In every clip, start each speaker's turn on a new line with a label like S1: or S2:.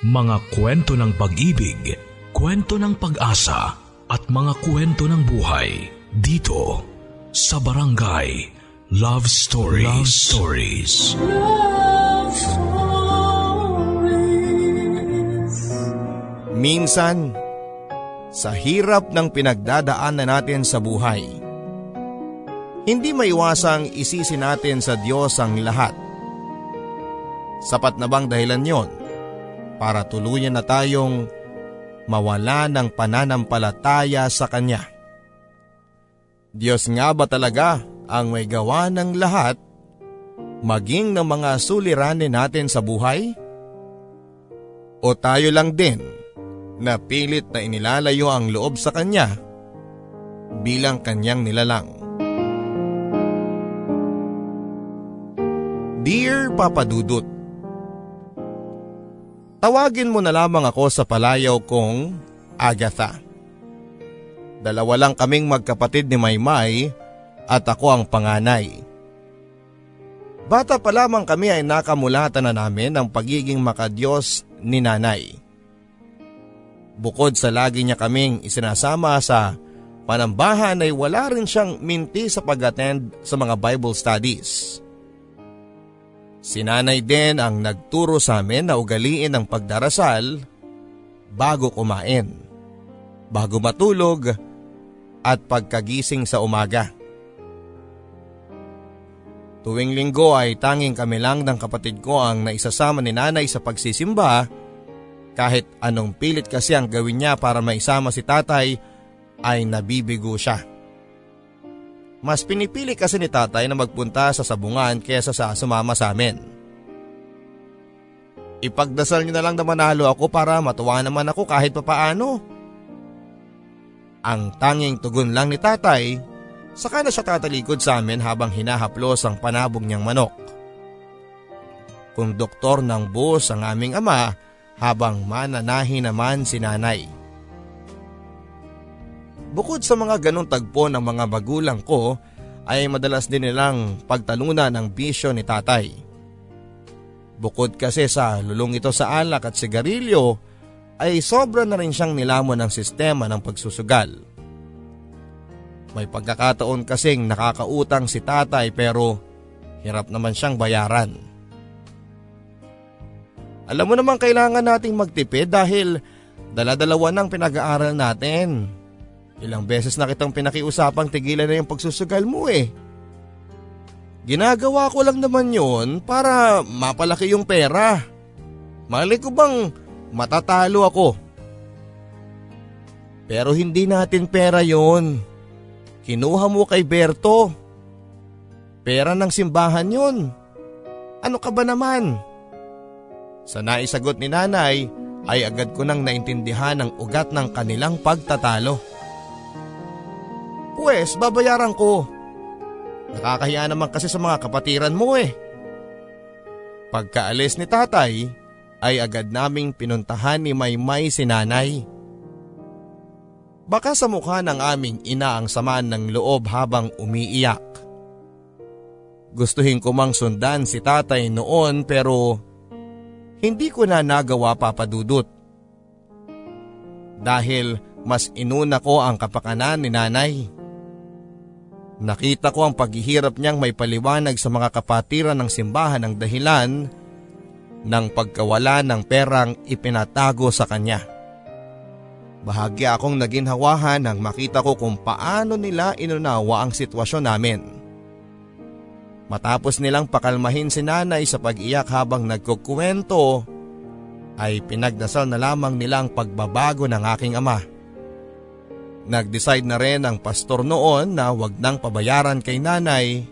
S1: Mga kwento ng pag-ibig, kwento ng pag-asa at mga kwento ng buhay dito sa Barangay Love Stories. Love Stories.
S2: Love Stories.
S3: Minsan, sa hirap ng pinagdadaanan natin sa buhay, hindi maiwasang isisi natin sa Diyos ang lahat. Sapat na bang dahilan yon para tuluyan na tayong mawala ng pananampalataya sa Kanya? Diyos nga ba talaga ang may gawa ng lahat, maging ng mga suliranin natin sa buhay? O tayo lang din na pilit na inilalayo ang loob sa Kanya bilang Kanyang nilalang? Dear Papa Dudut, Tawagin mo na lamang ako sa palayaw kong Agatha. Dalawa lang kaming magkapatid ni Maymay at ako ang panganay. Bata pa lamang kami ay nakamulatan na namin ang pagiging makadiyos ni nanay. Bukod sa lagi niya kaming isinasama sa panambahan ay wala rin siyang minti sa pag-attend sa mga Bible studies. Sinanay din ang nagturo sa amin na ugaliin ang pagdarasal bago kumain, bago matulog at pagkagising sa umaga. Tuwing linggo ay tanging kami lang ng kapatid ko ang naisasama ni nanay sa pagsisimba kahit anong pilit kasi ang gawin niya para maisama si tatay ay nabibigo siya. Mas pinipili kasi ni tatay na magpunta sa sabungan kaysa sa sumama sa amin. Ipagdasal niyo na lang na manalo ako para matuwa naman ako kahit papaano. Ang tanging tugon lang ni tatay, saka na siya tatalikod sa amin habang hinahaplos ang panabog niyang manok. Kung doktor ng bus ang aming ama habang mananahi naman si nanay. Bukod sa mga ganong tagpo ng mga magulang ko ay madalas din nilang pagtalunan ng bisyo ni tatay. Bukod kasi sa lulong ito sa alak at sigarilyo ay sobra na rin siyang nilamon ng sistema ng pagsusugal. May pagkakataon kasing nakakautang si tatay pero hirap naman siyang bayaran. Alam mo naman kailangan nating magtipid dahil daladalawa ng pinag-aaral natin Ilang beses na kitang pinakiusapang tigilan na yung pagsusugal mo eh. Ginagawa ko lang naman yon para mapalaki yung pera. Mali ko bang matatalo ako? Pero hindi natin pera yon. Kinuha mo kay Berto. Pera ng simbahan yon. Ano ka ba naman? Sa naisagot ni nanay ay agad ko nang naintindihan ang ugat ng kanilang pagtatalo. Pwes, babayaran ko. Nakakahiya naman kasi sa mga kapatiran mo eh. Pagkaalis ni tatay, ay agad naming pinuntahan ni Maymay si nanay. Baka sa mukha ng aming ina ang samaan ng loob habang umiiyak. Gustuhin ko mang sundan si tatay noon pero hindi ko na nagawa papadudot. Dahil mas inuna ko ang kapakanan ni nanay. Nakita ko ang paghihirap niyang may paliwanag sa mga kapatiran ng simbahan ng dahilan ng pagkawala ng perang ipinatago sa kanya. Bahagya akong naginhawahan nang makita ko kung paano nila inunawa ang sitwasyon namin. Matapos nilang pakalmahin si nanay sa pag-iyak habang nagkukwento, ay pinagdasal na lamang nilang pagbabago ng aking ama. Nag-decide na rin ang pastor noon na wag nang pabayaran kay nanay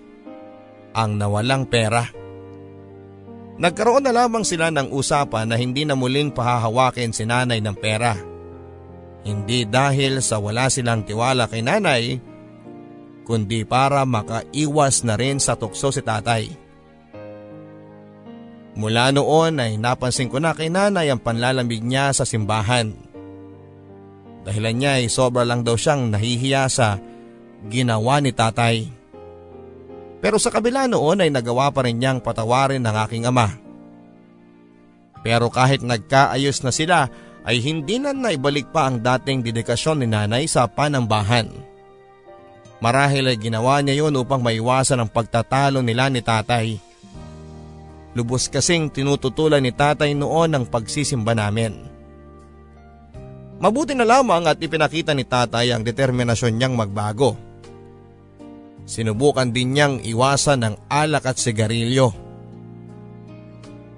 S3: ang nawalang pera. Nagkaroon na lamang sila ng usapan na hindi na muling pahahawakin si nanay ng pera. Hindi dahil sa wala silang tiwala kay nanay, kundi para makaiwas na rin sa tukso si tatay. Mula noon ay napansin ko na kay nanay ang panlalamig niya sa simbahan. Dahilan niya ay sobra lang daw siyang nahihiya sa ginawa ni tatay. Pero sa kabila noon ay nagawa pa rin niyang patawarin ng aking ama. Pero kahit nagkaayos na sila ay hindi na naibalik pa ang dating dedikasyon ni nanay sa panambahan. Marahil ay ginawa niya yon upang maiwasan ang pagtatalo nila ni tatay. Lubos kasing tinututulan ni tatay noon ang pagsisimba namin. Mabuti na lamang at ipinakita ni tatay ang determinasyon niyang magbago. Sinubukan din niyang iwasan ang alak at sigarilyo.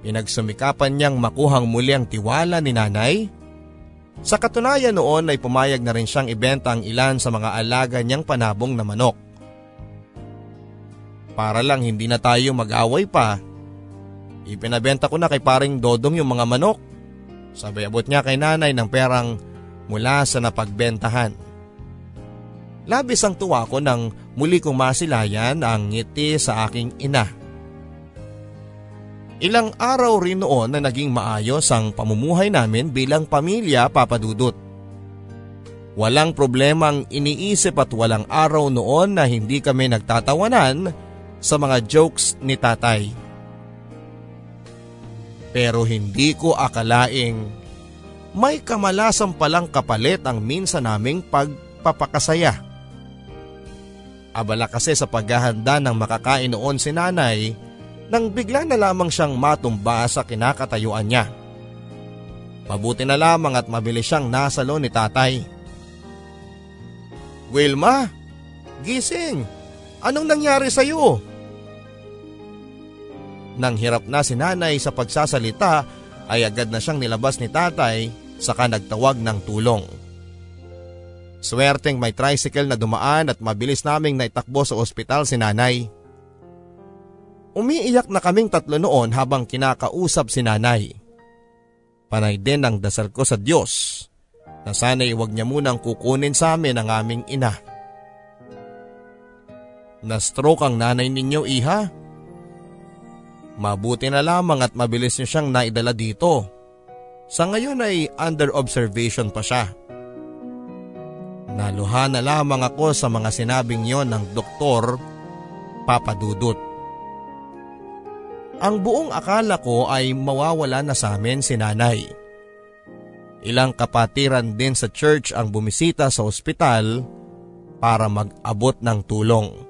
S3: Pinagsumikapan niyang makuhang muli ang tiwala ni nanay sa katunayan noon ay pumayag na rin siyang ibenta ang ilan sa mga alaga niyang panabong na manok. Para lang hindi na tayo mag-away pa, ipinabenta ko na kay paring Dodong yung mga manok. Sabay abot niya kay nanay ng perang mula sa napagbentahan. Labis ang tuwa ko nang muli kong masilayan ang ngiti sa aking ina. Ilang araw rin noon na naging maayos ang pamumuhay namin bilang pamilya papadudot. Walang problemang iniisip at walang araw noon na hindi kami nagtatawanan sa mga jokes ni tatay. Pero hindi ko akalaing may kamalasan palang kapalit ang minsan naming pagpapakasaya. Abala kasi sa paghahanda ng makakain noon si nanay nang bigla na lamang siyang matumba sa kinakatayuan niya. Mabuti na lamang at mabilis siyang nasalo ni tatay. Wilma, gising! Anong nangyari sa iyo? Nang hirap na si nanay sa pagsasalita ay agad na siyang nilabas ni tatay saka nagtawag ng tulong. Swerteng may tricycle na dumaan at mabilis naming naitakbo sa ospital si nanay. Umiiyak na kaming tatlo noon habang kinakausap si nanay. Panay din ang dasal ko sa Diyos na sana'y huwag niya munang kukunin sa amin ang aming ina. Na-stroke ang nanay ninyo iha. Mabuti na lamang at mabilis niyo siyang naidala dito. Sa ngayon ay under observation pa siya. Naluha na lamang ako sa mga sinabing yon ng doktor Papadudot. Ang buong akala ko ay mawawala na sa amin si nanay. Ilang kapatiran din sa church ang bumisita sa ospital para mag-abot ng tulong.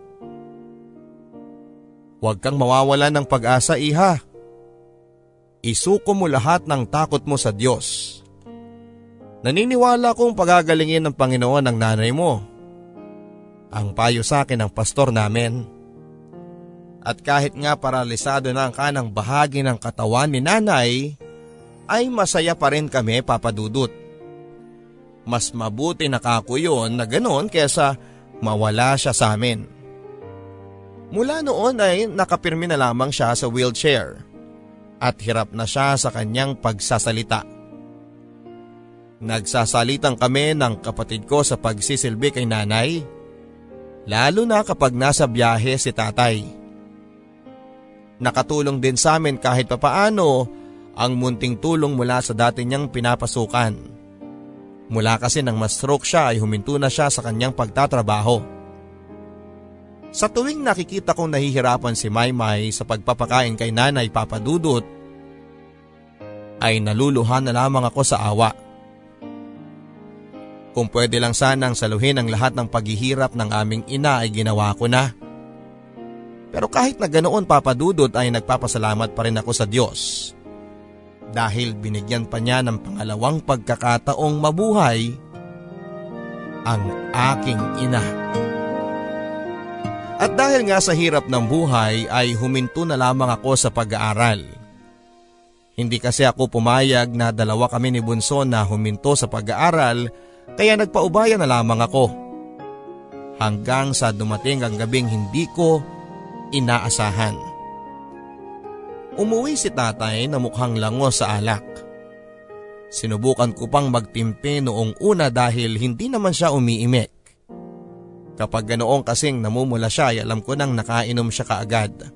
S3: Huwag kang mawawala ng pag-asa iha. Isuko mo lahat ng takot mo sa Diyos. Naniniwala kong pagagalingin ng Panginoon ang nanay mo. Ang payo sa akin ng pastor namin. At kahit nga paralisado na ang kanang bahagi ng katawan ni nanay, ay masaya pa rin kami papadudot. Mas mabuti na kako yun na ganon kesa mawala siya sa amin. Mula noon ay nakapirmi na lamang siya sa wheelchair at hirap na siya sa kanyang pagsasalita. Nagsasalitang kami ng kapatid ko sa pagsisilbi kay nanay, lalo na kapag nasa biyahe si tatay. Nakatulong din sa amin kahit papaano ang munting tulong mula sa dati niyang pinapasukan. Mula kasi nang ma-stroke siya ay huminto na siya sa kanyang pagtatrabaho. Sa tuwing nakikita kong nahihirapan si Maymay sa pagpapakain kay nanay papadudot, ay naluluhan na lamang ako sa awa. Kung pwede lang sanang saluhin ang lahat ng paghihirap ng aming ina ay ginawa ko na. Pero kahit na ganoon papadudod ay nagpapasalamat pa rin ako sa Diyos. Dahil binigyan pa niya ng pangalawang pagkakataong mabuhay ang aking ina. At dahil nga sa hirap ng buhay ay huminto na lamang ako sa pag-aaral. Hindi kasi ako pumayag na dalawa kami ni Bunso na huminto sa pag-aaral kaya nagpaubaya na lamang ako. Hanggang sa dumating ang gabing hindi ko inaasahan. Umuwi si tatay na mukhang lango sa alak. Sinubukan ko pang magtimpe noong una dahil hindi naman siya umiimik. Kapag ganoong kasing namumula siya ay alam ko nang nakainom siya kaagad.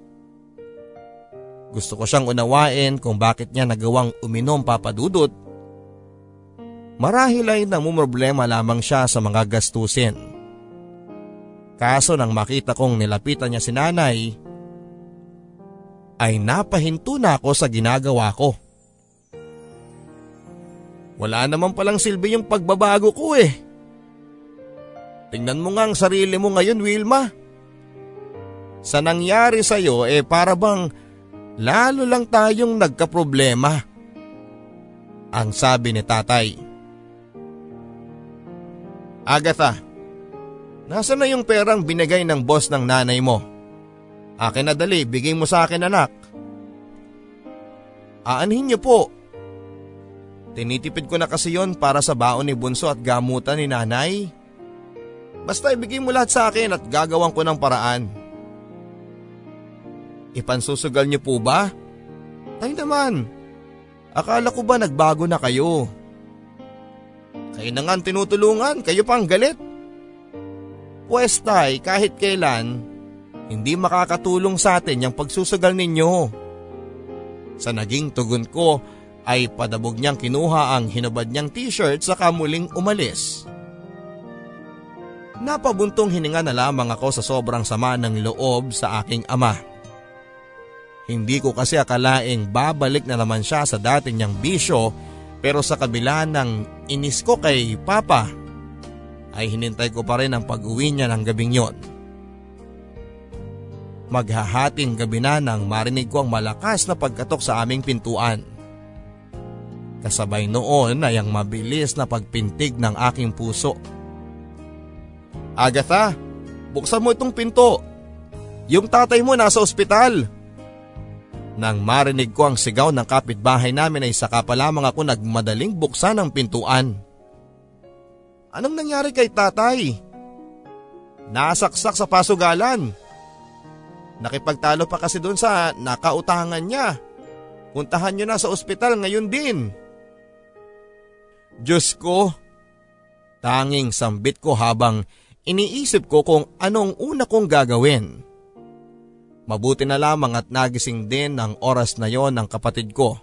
S3: Gusto ko siyang unawain kung bakit niya nagawang uminom papadudot. Marahil ay namumroblema lamang siya sa mga gastusin. Kaso nang makita kong nilapitan niya si nanay, ay napahinto na ako sa ginagawa ko. Wala naman palang silbi yung pagbabago ko eh. Tingnan mo nga ang sarili mo ngayon Wilma. Sa nangyari sa'yo eh para bang lalo lang tayong nagkaproblema. Ang sabi ni tatay. Agatha, nasa na yung perang binigay ng boss ng nanay mo? Akin na dali, bigay mo sa akin anak. Aanhin niyo po. Tinitipid ko na kasi yon para sa baon ni Bunso at gamutan ni nanay. Basta ibigay mo lahat sa akin at gagawan ko ng paraan. Ipansusugal niyo po ba? Tay naman. Akala ko ba nagbago na kayo? Kayo na nga tinutulungan, kayo pang galit. Pwes tay, kahit kailan, hindi makakatulong sa atin yung pagsusugal ninyo. Sa naging tugon ko ay padabog niyang kinuha ang hinubad niyang t-shirt sa kamuling umalis. Napabuntong hininga na lamang ako sa sobrang sama ng loob sa aking ama. Hindi ko kasi akalaing babalik na naman siya sa dati niyang bisyo pero sa kabila ng inis ko kay Papa ay hinintay ko pa rin ang pag-uwi niya ng gabing yon. Maghahating gabi na nang marinig ko ang malakas na pagkatok sa aming pintuan. Kasabay noon ay ang mabilis na pagpintig ng aking puso. Agatha, buksan mo itong pinto. Yung tatay mo nasa ospital. Nang marinig ko ang sigaw ng kapitbahay namin ay saka pa lamang ako nagmadaling buksan ang pintuan. Anong nangyari kay tatay? Nasaksak sa pasugalan. Nakipagtalo pa kasi doon sa nakautangan niya. Puntahan niyo na sa ospital ngayon din. Diyos ko, tanging sambit ko habang iniisip ko kung anong una kong gagawin. Mabuti na lamang at nagising din ang oras na yon ng kapatid ko.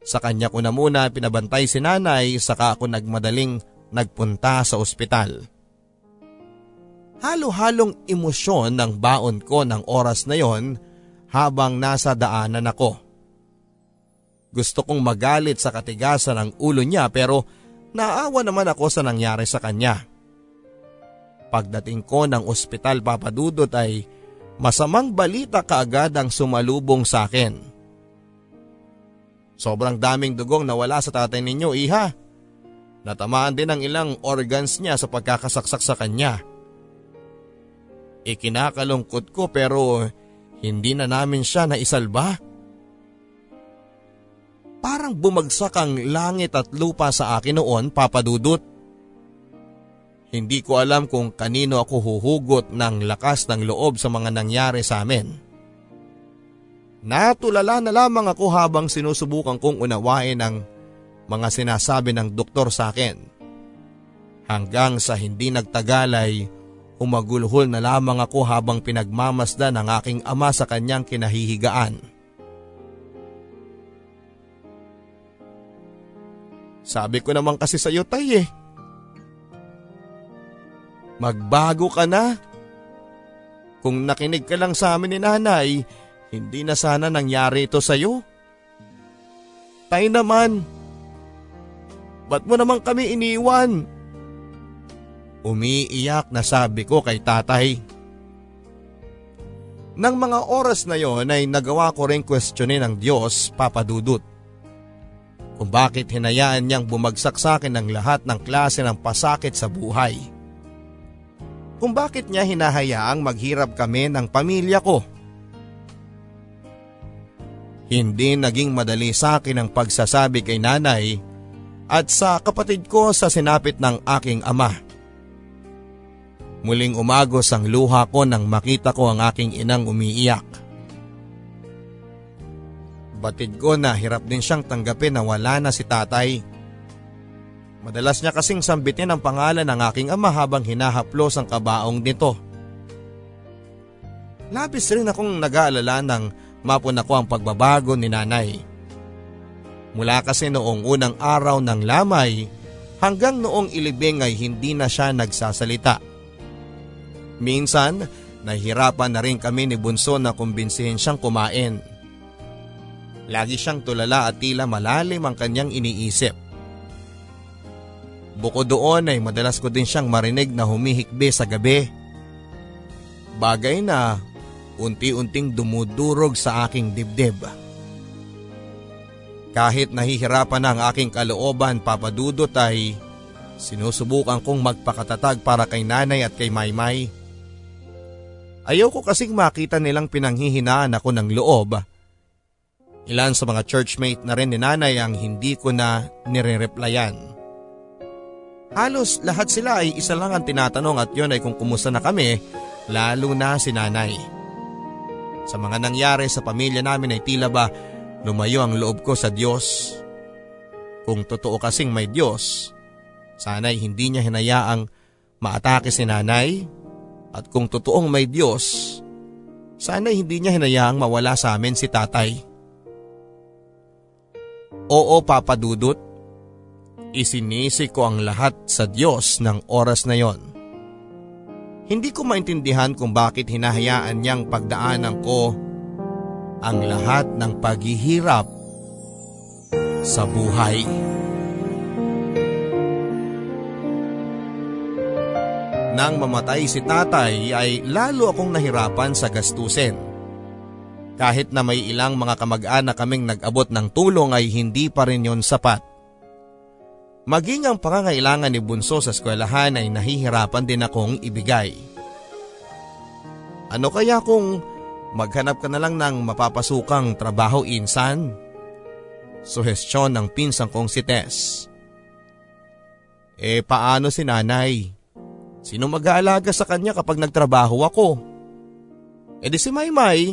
S3: Sa kanya ko na muna pinabantay si nanay saka ako nagmadaling nagpunta sa ospital. Halo-halong emosyon ng baon ko ng oras na yon habang nasa daanan ako. Gusto kong magalit sa katigasan ng ulo niya pero naawa naman ako sa nangyari sa kanya. Pagdating ko ng ospital papadudot ay masamang balita kaagad ang sumalubong sa akin. Sobrang daming dugong nawala sa tatay ninyo, iha. Natamaan din ang ilang organs niya sa pagkakasaksak sa kanya. Ikinakalungkot ko pero hindi na namin siya naisalba. Parang bumagsak ang langit at lupa sa akin noon, papadudot. Hindi ko alam kung kanino ako huhugot ng lakas ng loob sa mga nangyari sa amin. Natulala na lamang ako habang sinusubukan kong unawain ang mga sinasabi ng doktor sa akin. Hanggang sa hindi nagtagalay, umagulhol na lamang ako habang pinagmamasdan ng aking ama sa kanyang kinahihigaan. Sabi ko naman kasi sa iyo tay eh, Magbago ka na. Kung nakinig ka lang sa amin ni nanay, hindi na sana nangyari ito sa iyo. Tay naman, ba't mo naman kami iniwan? Umiiyak na sabi ko kay tatay. Nang mga oras na yon ay nagawa ko rin questionin ng Diyos, Papa Dudut. Kung bakit hinayaan niyang bumagsak sa akin ng lahat ng klase ng pasakit sa buhay kung bakit niya hinahayaang maghirap kami ng pamilya ko. Hindi naging madali sa akin ang pagsasabi kay nanay at sa kapatid ko sa sinapit ng aking ama. Muling umagos ang luha ko nang makita ko ang aking inang umiiyak. Batid ko na hirap din siyang tanggapin na wala na si tatay. Madalas niya kasing sambitin ang pangalan ng aking ama habang hinahaplos ang kabaong nito. Labis rin akong nag-aalala nang mapun ako ang pagbabago ni nanay. Mula kasi noong unang araw ng lamay hanggang noong ilibing ay hindi na siya nagsasalita. Minsan, nahirapan na rin kami ni Bunso na kumbinsihin siyang kumain. Lagi siyang tulala at tila malalim ang kanyang iniisip. Bukod doon ay madalas ko din siyang marinig na humihikbi sa gabi. Bagay na unti-unting dumudurog sa aking dibdib. Kahit nahihirapan ang aking kalooban papadudot ay sinusubukan kong magpakatatag para kay nanay at kay maymay. Ayaw ko kasing makita nilang pinanghihinaan ako ng loob. Ilan sa mga churchmate na rin ni nanay ang hindi ko na nire-replyan. Halos lahat sila ay isa lang ang tinatanong at yon ay kung kumusta na kami, lalo na si nanay. Sa mga nangyari sa pamilya namin ay tila ba lumayo ang loob ko sa Diyos. Kung totoo kasing may Diyos, sana'y hindi niya hinayaang maatake si nanay at kung totoong may Diyos, sana'y hindi niya hinayaang mawala sa amin si tatay. Oo papadudot, isinisi ko ang lahat sa Diyos ng oras na yon. Hindi ko maintindihan kung bakit hinahayaan niyang pagdaanan ko ang lahat ng paghihirap sa buhay. Nang mamatay si tatay ay lalo akong nahirapan sa gastusin. Kahit na may ilang mga kamag-anak kaming nag-abot ng tulong ay hindi pa rin yon sapat. Maging ang pangangailangan ni Bunso sa eskwelahan ay nahihirapan din akong ibigay. Ano kaya kung maghanap ka na lang ng mapapasukang trabaho insan? Suhestyon ng pinsang kong si Tess. Eh paano si nanay? Sino mag-aalaga sa kanya kapag nagtrabaho ako? E di si Maymay,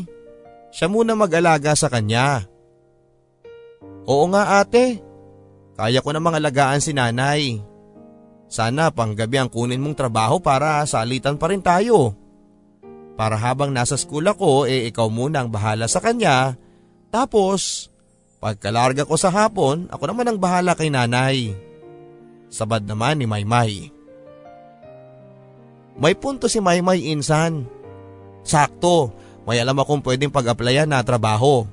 S3: siya muna mag-alaga sa kanya. Oo nga ate, kaya ko namang alagaan si nanay. Sana panggabi ang kunin mong trabaho para salitan pa rin tayo. Para habang nasa school ako eh ikaw muna ang bahala sa kanya. Tapos pagkalarga ko sa hapon ako naman ang bahala kay nanay. Sabad naman ni Maymay. May punto si Maymay insan. Sakto, may alam akong pwedeng pag-applyan na trabaho.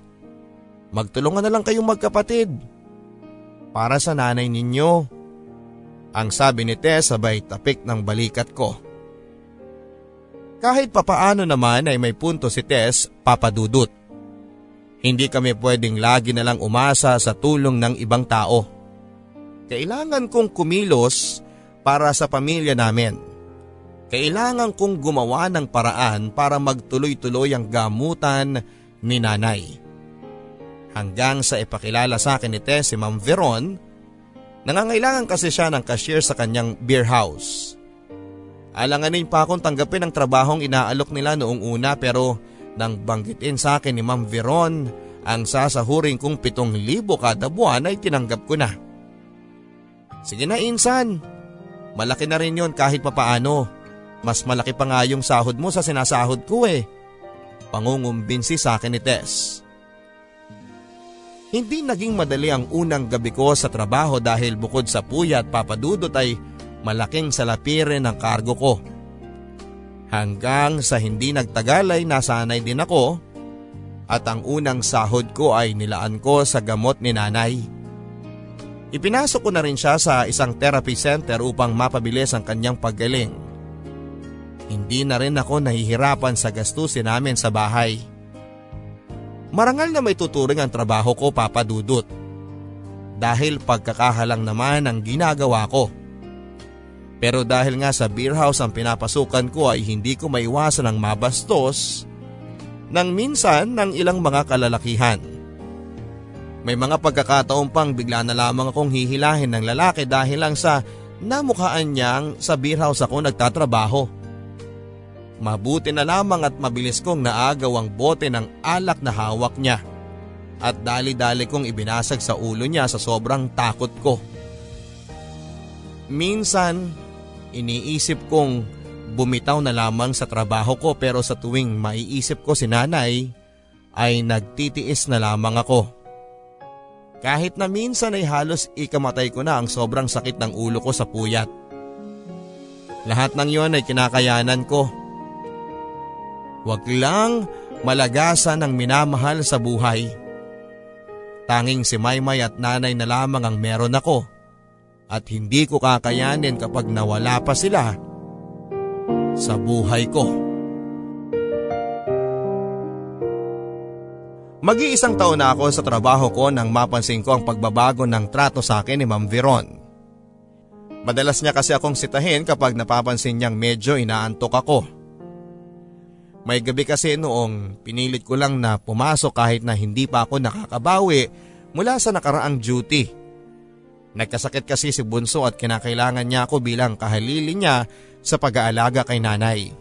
S3: Magtulungan na lang kayong magkapatid para sa nanay ninyo. Ang sabi ni Tess sabay tapik ng balikat ko. Kahit papaano naman ay may punto si Tess papadudot. Hindi kami pwedeng lagi na lang umasa sa tulong ng ibang tao. Kailangan kong kumilos para sa pamilya namin. Kailangan kong gumawa ng paraan para magtuloy-tuloy ang gamutan ni nanay hanggang sa ipakilala sa akin ni Tess si Ma'am Veron. Nangangailangan kasi siya ng cashier sa kanyang beer house. Alanganin pa akong tanggapin ang trabahong inaalok nila noong una pero nang banggitin sa akin ni Ma'am Veron ang sasahurin kong pitong libo kada buwan ay tinanggap ko na. Sige na insan, malaki na rin yon kahit papaano. Mas malaki pa nga yung sahod mo sa sinasahod ko eh. Pangungumbinsi sa akin ni Tess. Hindi naging madali ang unang gabi ko sa trabaho dahil bukod sa puya at papadudot ay malaking salapirin ang kargo ko. Hanggang sa hindi nagtagal ay nasanay din ako at ang unang sahod ko ay nilaan ko sa gamot ni nanay. Ipinasok ko na rin siya sa isang therapy center upang mapabilis ang kanyang paggaling. Hindi na rin ako nahihirapan sa gastusin namin sa bahay. Marangal na may tuturing ang trabaho ko papadudot. Dahil pagkakahalang naman ang ginagawa ko. Pero dahil nga sa beer house ang pinapasukan ko ay hindi ko maiwasan ang mabastos nang minsan ng ilang mga kalalakihan. May mga pagkakataon pang bigla na lamang akong hihilahin ng lalaki dahil lang sa namukhaan niyang sa beer house ako nagtatrabaho. Mabuti na lamang at mabilis kong naagaw ang bote ng alak na hawak niya at dali-dali kong ibinasag sa ulo niya sa sobrang takot ko. Minsan, iniisip kong bumitaw na lamang sa trabaho ko pero sa tuwing maiisip ko si nanay ay nagtitiis na lamang ako. Kahit na minsan ay halos ikamatay ko na ang sobrang sakit ng ulo ko sa puyat. Lahat ng yon ay kinakayanan ko Huwag lang malagasan ang minamahal sa buhay. Tanging si Maymay at nanay na lamang ang meron ako at hindi ko kakayanin kapag nawala pa sila sa buhay ko. Mag-iisang taon na ako sa trabaho ko nang mapansin ko ang pagbabago ng trato sa akin ni Ma'am Veron. Madalas niya kasi akong sitahin kapag napapansin niyang medyo inaantok ako. May gabi kasi noong pinilit ko lang na pumasok kahit na hindi pa ako nakakabawi mula sa nakaraang duty. Nagkasakit kasi si Bunso at kinakailangan niya ako bilang kahalili niya sa pag-aalaga kay nanay.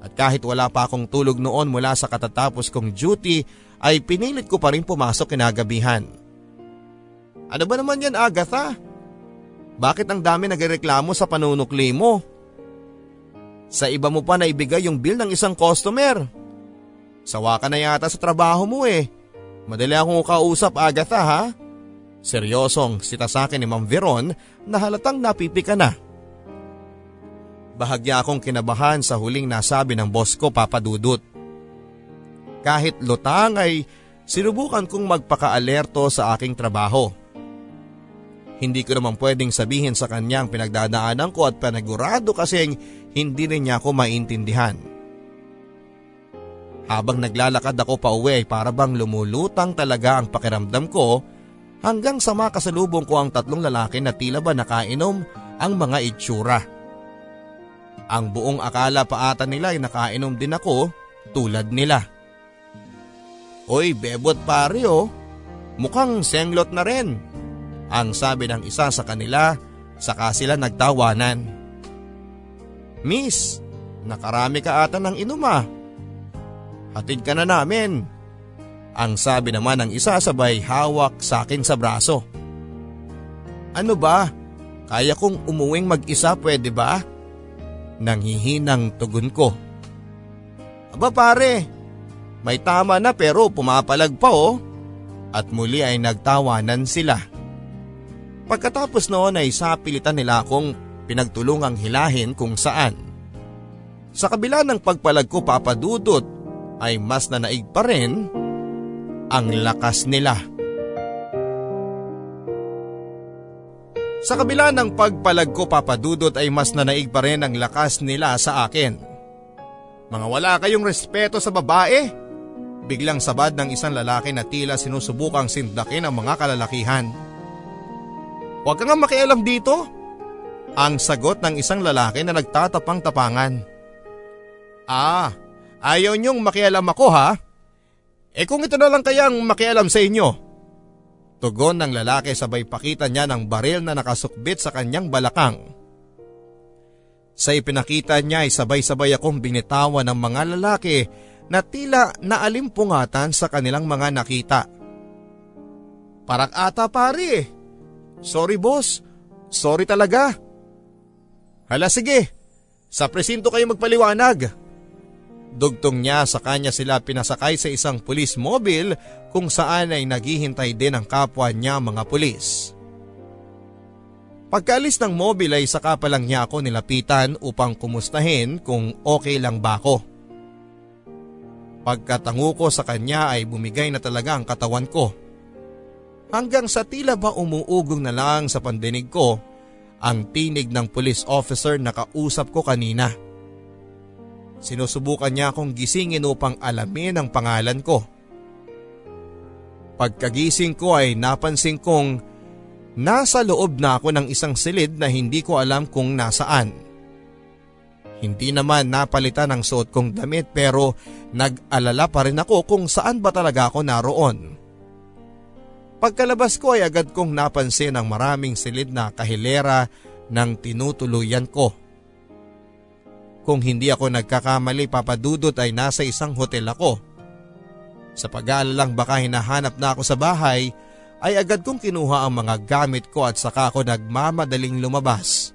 S3: At kahit wala pa akong tulog noon mula sa katatapos kong duty ay pinilit ko pa rin pumasok kinagabihan. Ano ba naman yan Agatha? Bakit ang dami nagreklamo sa panunukli mo? Sa iba mo pa na ibigay yung bill ng isang customer. Sawa ka na yata sa trabaho mo eh. Madali akong kausap Agatha ha? Seryosong sita sa akin ni Ma'am Veron na halatang napipika na. Bahagya akong kinabahan sa huling nasabi ng boss ko papadudot. Kahit lutang ay sinubukan kong magpaka-alerto sa aking trabaho. Hindi ko naman pwedeng sabihin sa kanyang pinagdadaanan ko at panagurado kasing hindi rin niya ako maintindihan. Habang naglalakad ako pa uwi para bang lumulutang talaga ang pakiramdam ko hanggang sa makasalubong ko ang tatlong lalaki na tila ba nakainom ang mga itsura. Ang buong akala pa ata nila ay nakainom din ako tulad nila. Oy, bebot pare oh. Mukhang senglot na rin. Ang sabi ng isa sa kanila, saka sila nagtawanan. Miss, nakarami ka ata ng inuma. Hatid ka na namin. Ang sabi naman ng isa sabay hawak sa akin sa braso. Ano ba? Kaya kong umuwing mag-isa pwede ba? Nanghihinang tugon ko. Aba pare, may tama na pero pumapalag pa oh. At muli ay nagtawanan sila. Pagkatapos noon ay sapilitan nila akong pinagtulungang hilahin kung saan. Sa kabila ng pagpalag ko papadudot ay mas nanaig pa rin ang lakas nila. Sa kabila ng pagpalag ko papadudot ay mas nanaig pa rin ang lakas nila sa akin. Mga wala kayong respeto sa babae. Biglang sabad ng isang lalaki na tila sinusubukang sindakin ang mga kalalakihan. Huwag ka nga makialam dito. Ang sagot ng isang lalaki na nagtatapang-tapangan. Ah, ayaw niyong makialam ako ha? Eh kung ito na lang kayang makialam sa inyo. Tugon ng lalaki sabay pakita niya ng baril na nakasukbit sa kanyang balakang. Sa ipinakita niya ay sabay-sabay akong binitawan ng mga lalaki na tila naalimpungatan sa kanilang mga nakita. Parak ata pare. Sorry boss. Sorry talaga. Hala sige. Sa presinto kayo magpaliwanag. Dugtong niya sa kanya sila pinasakay sa isang pulis mobile kung saan ay naghihintay din ang kapwa niya mga pulis. Pagkaalis ng mobile ay saka pa lang niya ako nilapitan upang kumustahin kung okay lang ba ako. Pagkatango ko sa kanya ay bumigay na talaga ang katawan ko. Hanggang sa tila ba umuugong na lang sa pandinig ko ang tinig ng police officer na kausap ko kanina. Sinusubukan niya akong gisingin upang alamin ang pangalan ko. Pagkagising ko ay napansin kong nasa loob na ako ng isang silid na hindi ko alam kung nasaan. Hindi naman napalitan ang suot kong damit pero nag-alala pa rin ako kung saan ba talaga ako naroon. Pagkalabas ko ay agad kong napansin ang maraming silid na kahilera ng tinutuluyan ko. Kung hindi ako nagkakamali papadudot ay nasa isang hotel ako. Sa pag-aalalang baka hinahanap na ako sa bahay ay agad kong kinuha ang mga gamit ko at saka ako nagmamadaling lumabas.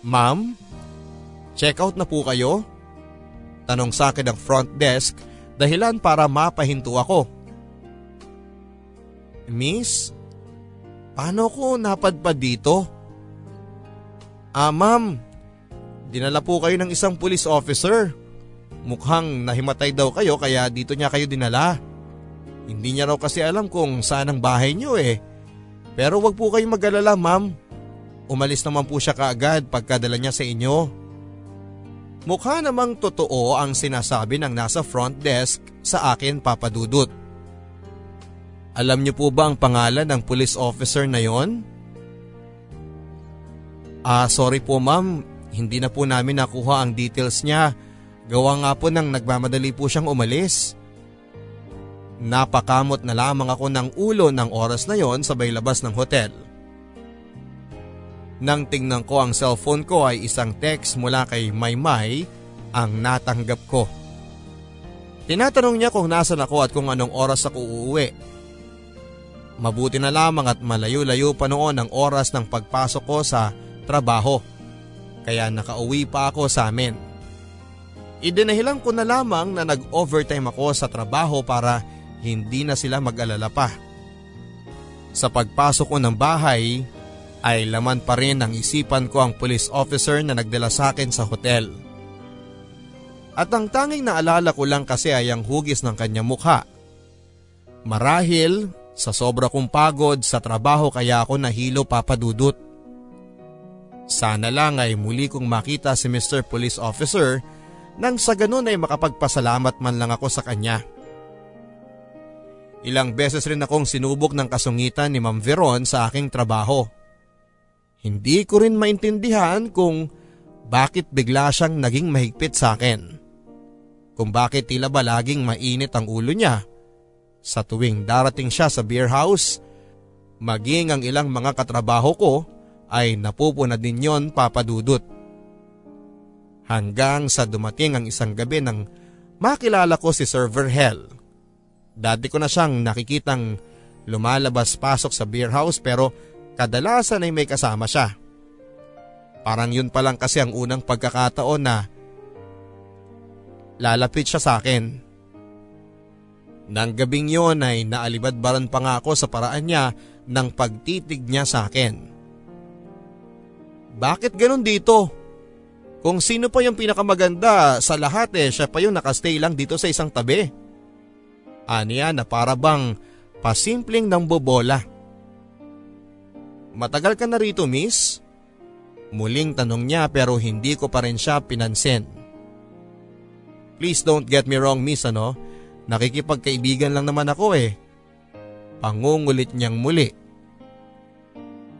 S3: Ma'am, check out na po kayo? Tanong sa akin ng front desk dahilan para mapahinto ako. Miss, paano ko napadpad dito? Ah ma'am, dinala po kayo ng isang police officer. Mukhang nahimatay daw kayo kaya dito niya kayo dinala. Hindi niya raw kasi alam kung saan ang bahay niyo eh. Pero wag po kayong mag-alala ma'am. Umalis naman po siya kaagad pagkadala niya sa inyo. Mukha namang totoo ang sinasabi ng nasa front desk sa akin papadudot. Alam niyo po ba ang pangalan ng police officer na yon? Ah, sorry po ma'am, hindi na po namin nakuha ang details niya. Gawa nga po nang nagmamadali po siyang umalis. Napakamot na lamang ako ng ulo ng oras na yon sabay labas ng hotel. Nang tingnan ko ang cellphone ko ay isang text mula kay Maymay ang natanggap ko. Tinatanong niya kung nasan ako at kung anong oras ako uuwi. Mabuti na lamang at malayo-layo pa noon ang oras ng pagpasok ko sa trabaho. Kaya nakauwi pa ako sa amin. Idinahilan ko na lamang na nag-overtime ako sa trabaho para hindi na sila mag-alala pa. Sa pagpasok ko ng bahay ay laman pa rin ang isipan ko ang police officer na nagdala sa akin sa hotel. At ang tanging naalala ko lang kasi ay ang hugis ng kanyang mukha. Marahil sa sobra kong pagod sa trabaho kaya ako nahilo papadudot. Sana lang ay muli kong makita si Mr. Police Officer nang sa ganun ay makapagpasalamat man lang ako sa kanya. Ilang beses rin akong sinubok ng kasungitan ni Ma'am Veron sa aking trabaho. Hindi ko rin maintindihan kung bakit bigla siyang naging mahigpit sa akin kung bakit tila ba laging mainit ang ulo niya sa tuwing darating siya sa beer house. Maging ang ilang mga katrabaho ko ay napupuna din yon papadudot. Hanggang sa dumating ang isang gabi nang makilala ko si Sir Verhel. Dati ko na siyang nakikitang lumalabas pasok sa beer house pero kadalasan ay may kasama siya. Parang yun pa lang kasi ang unang pagkakataon na lalapit siya sa akin. Nang gabing yon ay naalibadbaran pa nga ako sa paraan niya ng pagtitig niya sa akin. Bakit ganun dito? Kung sino pa yung pinakamaganda sa lahat eh siya pa yung nakastay lang dito sa isang tabi. Aniya na para bang pasimpleng ng bobola. Matagal ka na rito miss? Muling tanong niya pero hindi ko pa rin siya pinansin. Please don't get me wrong miss ano, nakikipagkaibigan lang naman ako eh. Pangungulit niyang muli.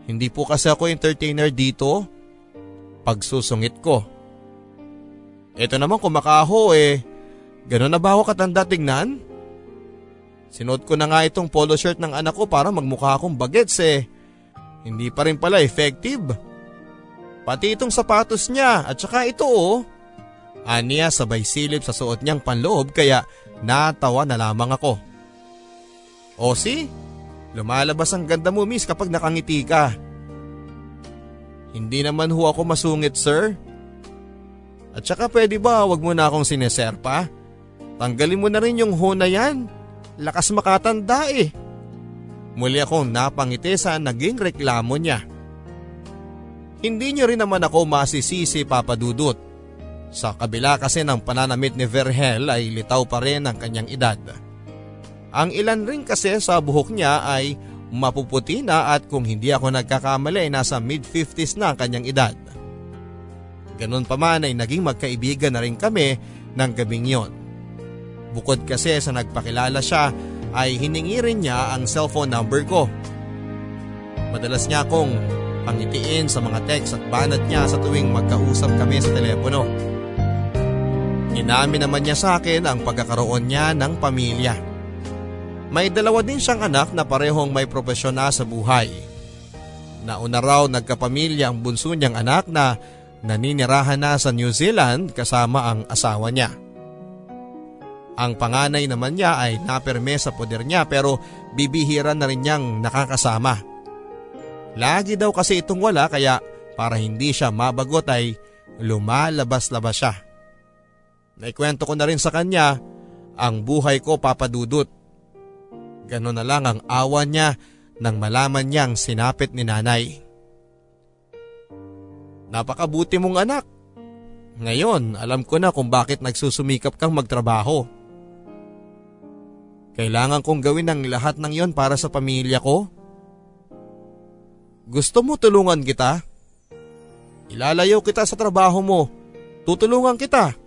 S3: Hindi po kasi ako entertainer dito. Pagsusungit ko. Ito naman kumakaho eh. Ganon na ba ako katanda tingnan? Sinuot ko na nga itong polo shirt ng anak ko para magmukha akong bagets eh. Hindi pa rin pala effective. Pati itong sapatos niya at saka ito oh. Aniya sabay silip sa suot niyang panloob kaya natawa na lamang ako. O si, lumalabas ang ganda mo miss kapag nakangiti ka. Hindi naman ho ako masungit sir. At saka pwede ba wag mo na akong sineserpa? Tanggalin mo na rin yung ho na yan. Lakas makatanda eh. Muli akong napangiti sa naging reklamo niya. Hindi niyo rin naman ako masisisi papadudot sa kabila kasi ng pananamit ni Verhel ay litaw pa rin ang kanyang edad. Ang ilan rin kasi sa buhok niya ay mapuputi na at kung hindi ako nagkakamali nasa mid-50s na ang kanyang edad. Ganun pa man ay naging magkaibigan na rin kami ng gabing yon. Bukod kasi sa nagpakilala siya ay hiningi rin niya ang cellphone number ko. Madalas niya akong pangitiin sa mga text at banat niya sa tuwing magkausap kami sa telepono. Inamin naman niya sa akin ang pagkakaroon niya ng pamilya. May dalawa din siyang anak na parehong may propesyon na sa buhay. Nauna raw nagkapamilya ang bunso niyang anak na naninirahan na sa New Zealand kasama ang asawa niya. Ang panganay naman niya ay naperme sa poder niya pero bibihira na rin niyang nakakasama. Lagi daw kasi itong wala kaya para hindi siya mabagot ay lumalabas-labas siya. Naikwento ko na rin sa kanya ang buhay ko papadudot. Ganon na lang ang awa niya nang malaman niyang sinapit ni nanay. Napakabuti mong anak. Ngayon, alam ko na kung bakit nagsusumikap kang magtrabaho. Kailangan kong gawin ang lahat ng yon para sa pamilya ko. Gusto mo tulungan kita? Ilalayo kita sa trabaho mo. Tutulungan kita.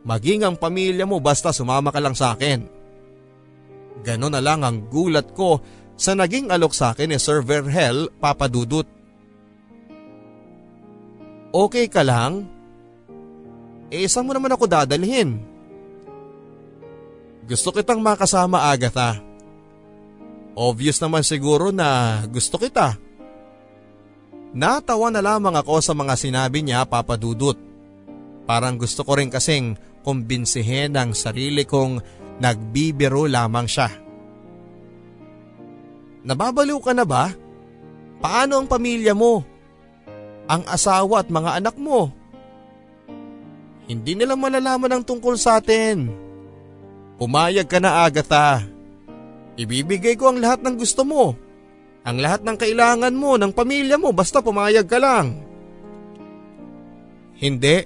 S3: Maging ang pamilya mo basta sumama ka lang sa akin. Ganon na lang ang gulat ko sa naging alok sa akin ni Sir Verhel Papadudut. Okay ka lang? Eh saan mo naman ako dadalhin? Gusto kitang makasama Agatha. Obvious naman siguro na gusto kita. Natawa na lamang ako sa mga sinabi niya papadudot. Parang gusto ko rin kasing kumbinsihin ang sarili kong nagbibiro lamang siya. Nababaliw ka na ba? Paano ang pamilya mo? Ang asawa at mga anak mo? Hindi nila malalaman ang tungkol sa atin. Pumayag ka na Agatha. Ibibigay ko ang lahat ng gusto mo. Ang lahat ng kailangan mo ng pamilya mo basta pumayag ka lang. Hindi.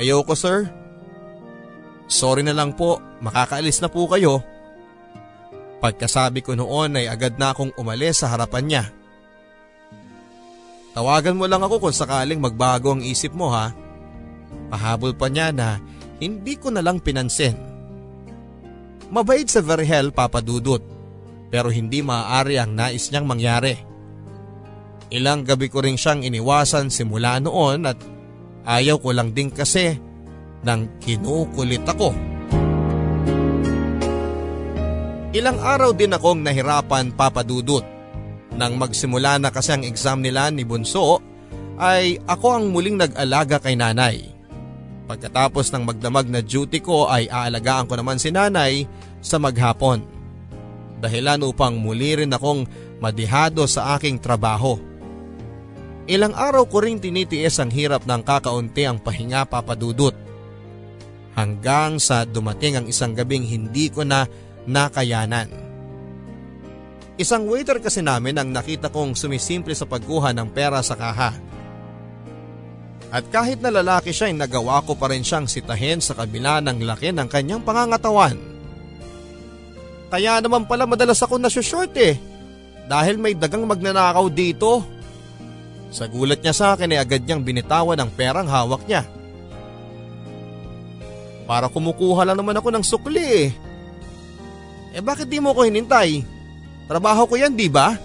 S3: Ayoko sir. Sorry na lang po, makakaalis na po kayo. Pagkasabi ko noon ay agad na akong umalis sa harapan niya. Tawagan mo lang ako kung sakaling magbago ang isip mo ha. Pahabol pa niya na hindi ko na lang pinansin. Mabait sa Verhel papadudot pero hindi maaari ang nais niyang mangyari. Ilang gabi ko rin siyang iniwasan simula noon at ayaw ko lang din kasi nang kinukulit ako. Ilang araw din akong nahirapan papadudot. Nang magsimula na kasi ang exam nila ni Bunso ay ako ang muling nag-alaga kay nanay. Pagkatapos ng magdamag na duty ko ay aalagaan ko naman si nanay sa maghapon dahilan upang muli rin akong madihado sa aking trabaho. Ilang araw ko ring tinitiis ang hirap ng kakaunti ang pahinga papadudot. Hanggang sa dumating ang isang gabing hindi ko na nakayanan. Isang waiter kasi namin ang nakita kong sumisimple sa pagkuha ng pera sa kaha. At kahit na lalaki siya ay nagawa ko pa rin siyang sitahin sa kabila ng laki ng kanyang pangangatawan. Kaya naman pala madalas ako short eh. Dahil may dagang magnanakaw dito. Sa gulat niya sa akin ay agad niyang binitawan ang perang hawak niya. Para kumukuha lang naman ako ng sukli eh. Eh bakit di mo ko hinintay? Trabaho ko yan di ba?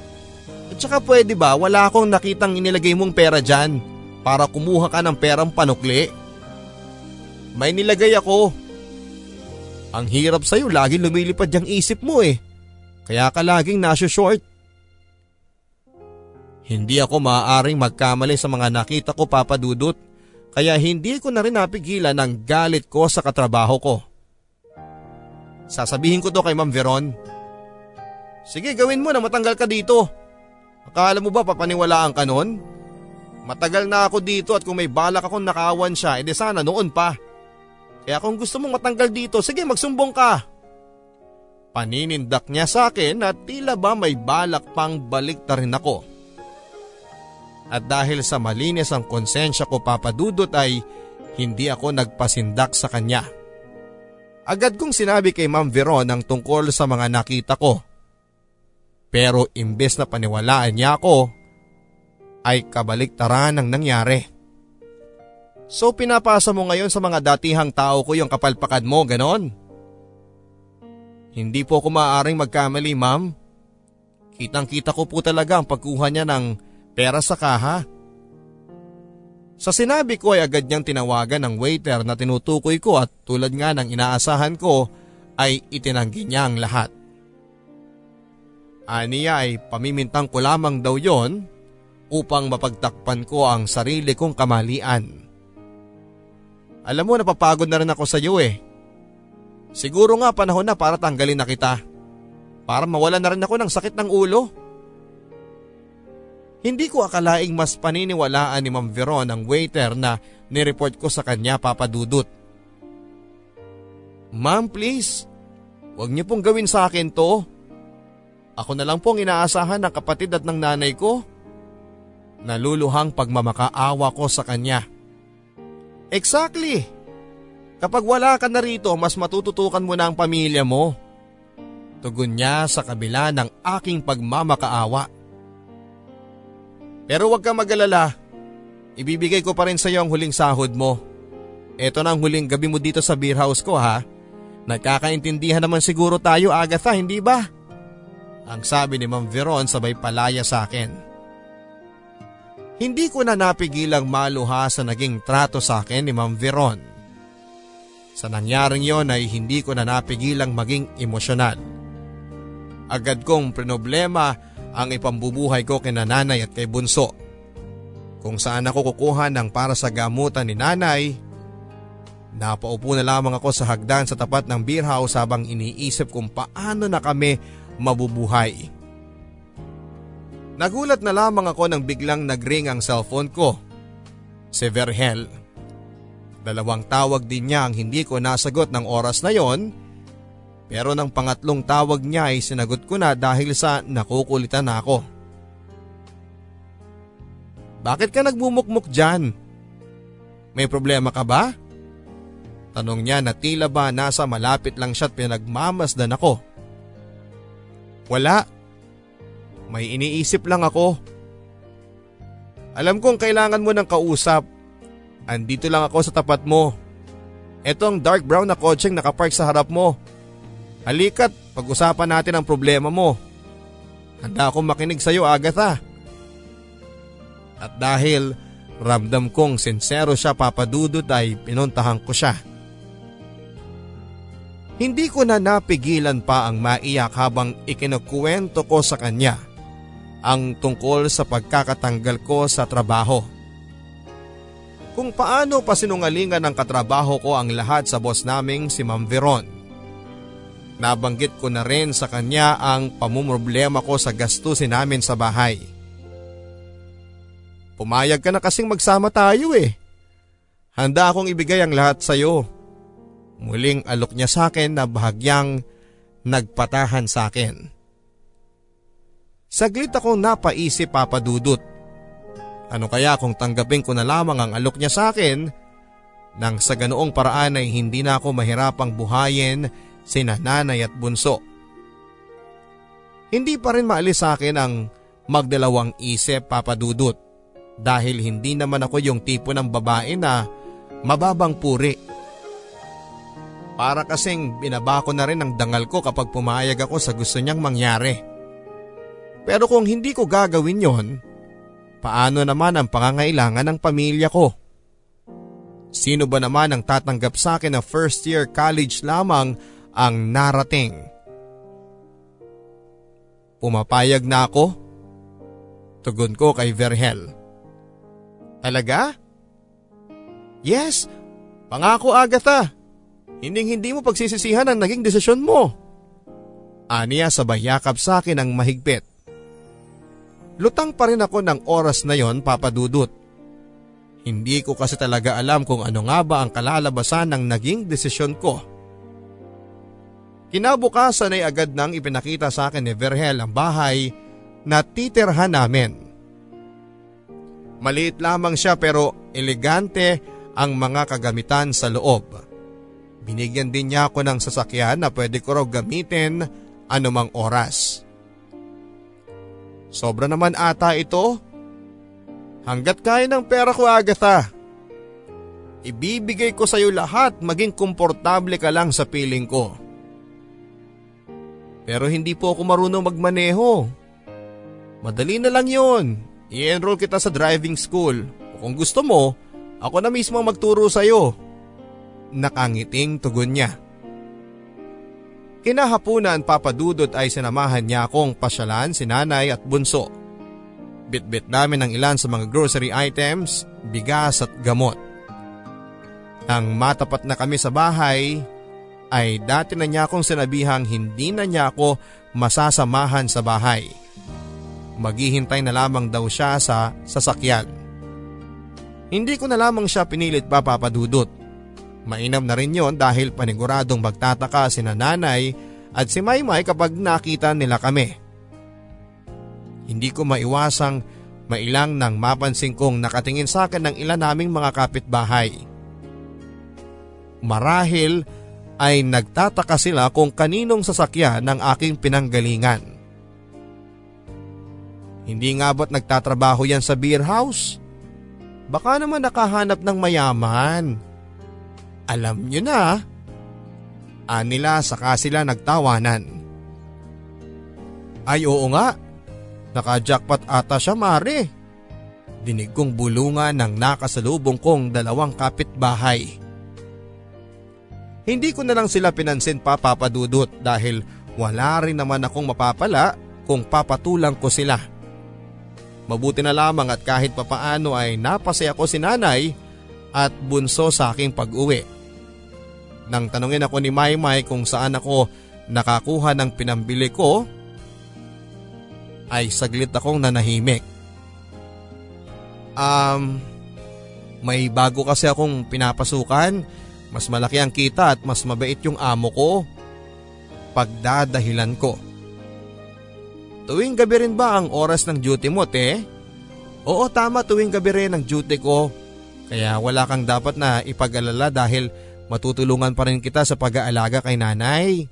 S3: At saka pwede ba wala akong nakitang inilagay mong pera dyan para kumuha ka ng perang panukli? May nilagay ako ang hirap sa'yo, lagi lumilipad yung isip mo eh. Kaya ka laging nasa short. Hindi ako maaaring magkamali sa mga nakita ko papadudot, kaya hindi ko na rin napigilan ang galit ko sa katrabaho ko. Sasabihin ko to kay Ma'am Veron. Sige gawin mo na matanggal ka dito. Akala mo ba papaniwalaan ka nun? Matagal na ako dito at kung may balak akong nakawan siya, edi sana noon pa. Kaya kung gusto mong matanggal dito, sige magsumbong ka. Paninindak niya sa akin at tila ba may balak pang balik na rin ako. At dahil sa malinis ang konsensya ko papadudot ay hindi ako nagpasindak sa kanya. Agad kong sinabi kay Ma'am Veron ang tungkol sa mga nakita ko. Pero imbes na paniwalaan niya ako, ay kabaliktaran ang nangyari. So pinapasa mo ngayon sa mga datihang tao ko yung kapalpakan mo, ganon? Hindi po ako maaaring magkamali ma'am. Kitang kita ko po talaga ang pagkuha niya ng pera sa kaha. Sa sinabi ko ay agad niyang tinawagan ng waiter na tinutukoy ko at tulad nga ng inaasahan ko ay itinanggi niya ang lahat. Aniya ay pamimintang ko lamang daw yon upang mapagtakpan ko ang sarili kong kamalian. Alam mo napapagod na rin ako sa iyo eh. Siguro nga panahon na para tanggalin na kita. Para mawala na rin ako ng sakit ng ulo. Hindi ko akalaing mas paniniwalaan ni Ma'am Veron ang waiter na nireport ko sa kanya papadudot. Ma'am please, huwag niyo pong gawin sa akin to. Ako na lang pong inaasahan ng kapatid at ng nanay ko. Naluluhang pagmamakaawa ko sa kanya. Exactly. Kapag wala ka na rito, mas matututukan mo na ang pamilya mo. Tugon niya sa kabila ng aking pagmamakaawa. Pero huwag ka magalala. Ibibigay ko pa rin sa iyo ang huling sahod mo. Ito na ang huling gabi mo dito sa beer house ko ha. Nagkakaintindihan naman siguro tayo Agatha, hindi ba? Ang sabi ni Ma'am Veron sabay palaya sa akin. Hindi ko na napigilang maluha sa naging trato sa akin ni Ma'am Veron. Sa nangyaring yon ay hindi ko na napigilang maging emosyonal. Agad kong problema ang ipambubuhay ko kay nanay at kay bunso. Kung saan ako kukuha ng para sa gamutan ni nanay, napaupo na lamang ako sa hagdan sa tapat ng beer house habang iniisip kung paano na kami mabubuhay. Nagulat na lamang ako nang biglang nagring ang cellphone ko. Si Verhel. Dalawang tawag din niya ang hindi ko nasagot ng oras na yon pero nang pangatlong tawag niya ay sinagot ko na dahil sa nakukulitan na ako. Bakit ka nagmumukmuk dyan? May problema ka ba? Tanong niya na tila ba nasa malapit lang siya at pinagmamasdan ako. Wala. May iniisip lang ako. Alam kong kailangan mo ng kausap. Andito lang ako sa tapat mo. Ito ang dark brown na kotseng nakapark sa harap mo. Halika't pag-usapan natin ang problema mo. Handa akong makinig sa iyo Agatha. At dahil ramdam kong sincero siya papadudot ay pinuntahan ko siya. Hindi ko na napigilan pa ang maiyak habang ikinukwento ko sa kanya ang tungkol sa pagkakatanggal ko sa trabaho. Kung paano pasinungalingan ng katrabaho ko ang lahat sa boss naming si Ma'am Veron. Nabanggit ko na rin sa kanya ang pamumroblema ko sa gastusin namin sa bahay. Pumayag ka na kasing magsama tayo eh. Handa akong ibigay ang lahat sa iyo. Muling alok niya sa akin na bahagyang nagpatahan sa akin. Saglit akong napaisip papadudot. Ano kaya kung tanggapin ko na lamang ang alok niya sa akin nang sa ganoong paraan ay hindi na ako mahirapang buhayin sina nanay at bunso. Hindi pa rin maalis sa akin ang magdalawang isip papadudot dahil hindi naman ako yung tipo ng babae na mababang puri. Para kasing binabako na rin ang dangal ko kapag pumayag ako sa gusto niyang mangyari. Pero kung hindi ko gagawin yon, paano naman ang pangangailangan ng pamilya ko? Sino ba naman ang tatanggap sa akin na first year college lamang ang narating. Pumapayag na ako? Tugon ko kay Verhel. Talaga? Yes, pangako Agatha. Hinding hindi mo pagsisisihan ang naging desisyon mo. Aniya sabay yakap sa akin ang mahigpit. Lutang pa rin ako ng oras na yon papadudot. Hindi ko kasi talaga alam kung ano nga ba ang kalalabasan ng naging desisyon ko. Kinabukasan ay agad nang ipinakita sa akin ni Verhel ang bahay na titirhan namin. Maliit lamang siya pero elegante ang mga kagamitan sa loob. Binigyan din niya ako ng sasakyan na pwede ko raw gamitin anumang oras. Sobra naman ata ito. Hanggat kaya ng pera ko Agatha. Ibibigay ko sa iyo lahat maging komportable ka lang sa piling ko. Pero hindi po ako marunong magmaneho. Madali na lang yon. I-enroll kita sa driving school. O kung gusto mo, ako na mismo magturo sa iyo. Nakangiting tugon niya. Kinahapunan papadudot ay sinamahan niya akong pasyalan si nanay at bunso. Bitbit namin ang ilan sa mga grocery items, bigas at gamot. Nang matapat na kami sa bahay, ay dati na niya akong sinabihang hindi na niya ako masasamahan sa bahay. Maghihintay na lamang daw siya sa sasakyan. Hindi ko na lamang siya pinilit pa papadudot. Mainam na rin yon dahil paniguradong magtataka si nanay at si Maymay kapag nakita nila kami. Hindi ko maiwasang mailang nang mapansin kong nakatingin sa akin ng ilan naming mga kapitbahay. Marahil ay nagtataka sila kung kaninong sasakyan ng aking pinanggalingan. Hindi nga ba't nagtatrabaho yan sa beer house? Baka naman nakahanap ng mayaman. Alam nyo na. Anila saka sila nagtawanan. Ay oo nga. Naka-jackpot ata siya mare. Dinig kong bulungan ng nakasalubong kong dalawang kapitbahay. Hindi ko na lang sila pinansin pa papadudot dahil wala rin naman akong mapapala kung papatulang ko sila. Mabuti na lamang at kahit papaano ay napasaya ko si nanay at bunso sa aking pag-uwi. Nang tanungin ako ni Maymay kung saan ako nakakuha ng pinambili ko, ay saglit akong nanahimik. Um, may bago kasi akong pinapasukan, mas malaki ang kita at mas mabait yung amo ko. Pagdadahilan ko. Tuwing gabi rin ba ang oras ng duty mo, te? Oo, tama tuwing gabi rin ang duty ko. Kaya wala kang dapat na ipag-alala dahil matutulungan pa rin kita sa pag-aalaga kay nanay.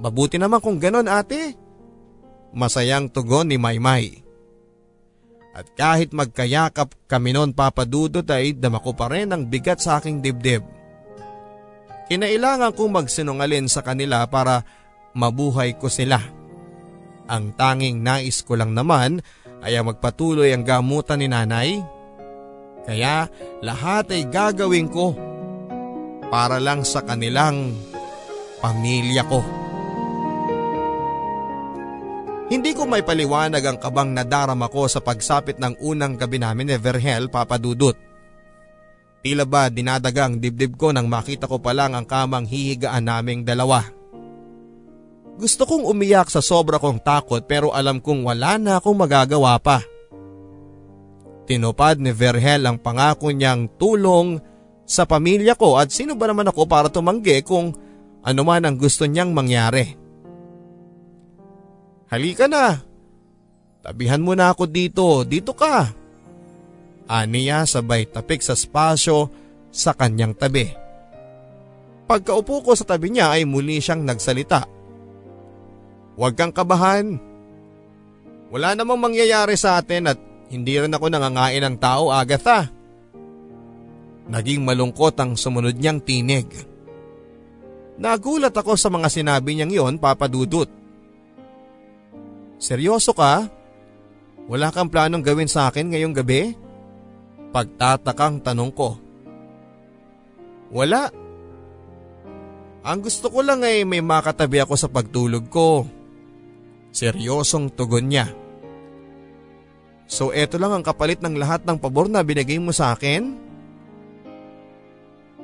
S3: Mabuti naman kung ganon ate. Masayang tugon ni Maymay. At kahit magkayakap kami noon papadudot ay damako pa rin ang bigat sa aking dibdib. Kinailangan kong magsinungalin sa kanila para mabuhay ko sila. Ang tanging nais ko lang naman ay magpatuloy ang gamutan ni nanay. Kaya lahat ay gagawin ko para lang sa kanilang pamilya ko. Hindi ko may paliwanag ang kabang nadarama ko sa pagsapit ng unang gabi namin ni Verhel papadudot. Tila ba dinadagang dibdib ko nang makita ko pa lang ang kamang hihigaan naming dalawa. Gusto kong umiyak sa sobra kong takot pero alam kong wala na akong magagawa pa. Tinupad ni Verhel ang pangako niyang tulong sa pamilya ko at sino ba naman ako para tumanggi kung ano man ang gusto niyang mangyari. Halika na. Tabihan mo na ako dito, dito ka. Aniya sabay tapik sa spasyo sa kanyang tabi. Pagkaupo ko sa tabi niya ay muli siyang nagsalita. Huwag kang kabahan. Wala namang mangyayari sa atin at hindi rin ako nangangain ng tao, Agatha. Naging malungkot ang sumunod niyang tinig. Nagulat ako sa mga sinabi niyang yon, Papa Dudut. Seryoso ka? Wala kang planong gawin sa akin ngayong gabi? Pagtatakang tanong ko. Wala. Ang gusto ko lang ay may makatabi ako sa pagtulog ko. Seryosong tugon niya. So eto lang ang kapalit ng lahat ng pabor na binigay mo sa akin?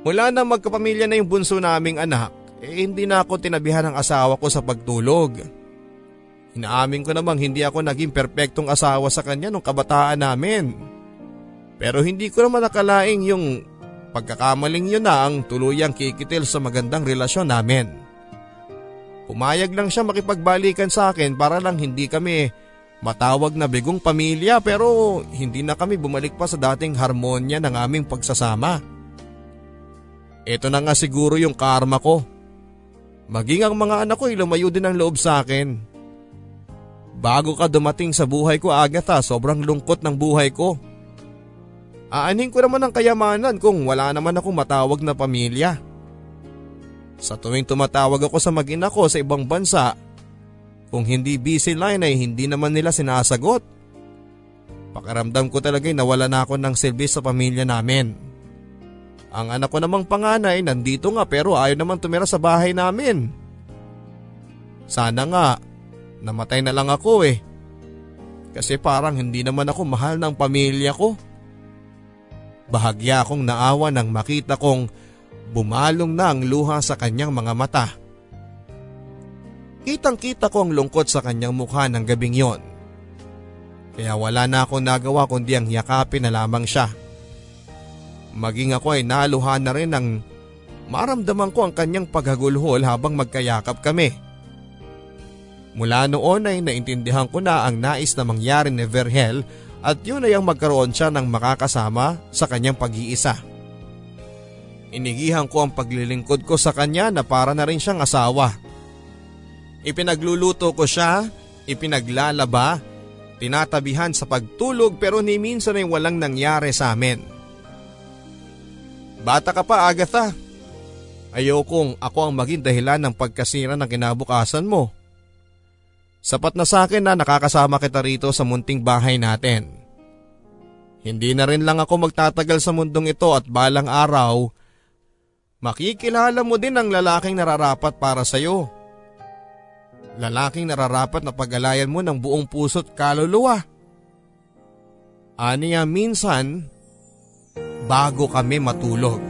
S3: Mula na magkapamilya na yung bunso naming anak, eh hindi na ako tinabihan ng asawa ko sa pagtulog. Inaamin ko namang hindi ako naging perpektong asawa sa kanya nung kabataan namin. Pero hindi ko naman nakalaing yung pagkakamaling yun na ang tuluyang kikitil sa magandang relasyon namin. Pumayag lang siya makipagbalikan sa akin para lang hindi kami matawag na bigong pamilya pero hindi na kami bumalik pa sa dating harmonya ng aming pagsasama. Ito na nga siguro yung karma ko. Maging ang mga anak ko ay lumayo din ang loob sa akin. Bago ka dumating sa buhay ko Agatha, sobrang lungkot ng buhay ko. Aanhin ko naman ang kayamanan kung wala naman akong matawag na pamilya. Sa tuwing tumatawag ako sa mag-ina ko sa ibang bansa, kung hindi busy line ay hindi naman nila sinasagot. Pakiramdam ko talaga nawala na ako ng silbi sa pamilya namin. Ang anak ko namang panganay nandito nga pero ayaw naman tumira sa bahay namin. Sana nga, namatay na lang ako eh. Kasi parang hindi naman ako mahal ng pamilya ko. Bahagya akong naawa nang makita kong Bumalong na ang luha sa kanyang mga mata. Kitang kita ko ang lungkot sa kanyang mukha ng gabing yon. Kaya wala na ako nagawa kundi ang yakapin na lamang siya. Maging ako ay naluha na rin ng maramdaman ko ang kanyang paghagulhol habang magkayakap kami. Mula noon ay naintindihan ko na ang nais na mangyari ni Verhel at yun ay ang magkaroon siya ng makakasama sa kanyang pag-iisa. Inigihan ko ang paglilingkod ko sa kanya na para na rin siyang asawa. Ipinagluluto ko siya ipinaglalaba, tinatabihan sa pagtulog pero ni minsan ay walang nangyari sa amin. Bata ka pa Agatha. Ayokong ako ang maging dahilan ng pagkasira ng kinabukasan mo. Sapat na sa akin na nakakasama kita rito sa munting bahay natin. Hindi na rin lang ako magtatagal sa mundong ito at balang araw, makikilala mo din ang lalaking nararapat para sa iyo. Lalaking nararapat na pag-alayan mo ng buong puso't kaluluwa. Aniya minsan, bago kami matulog.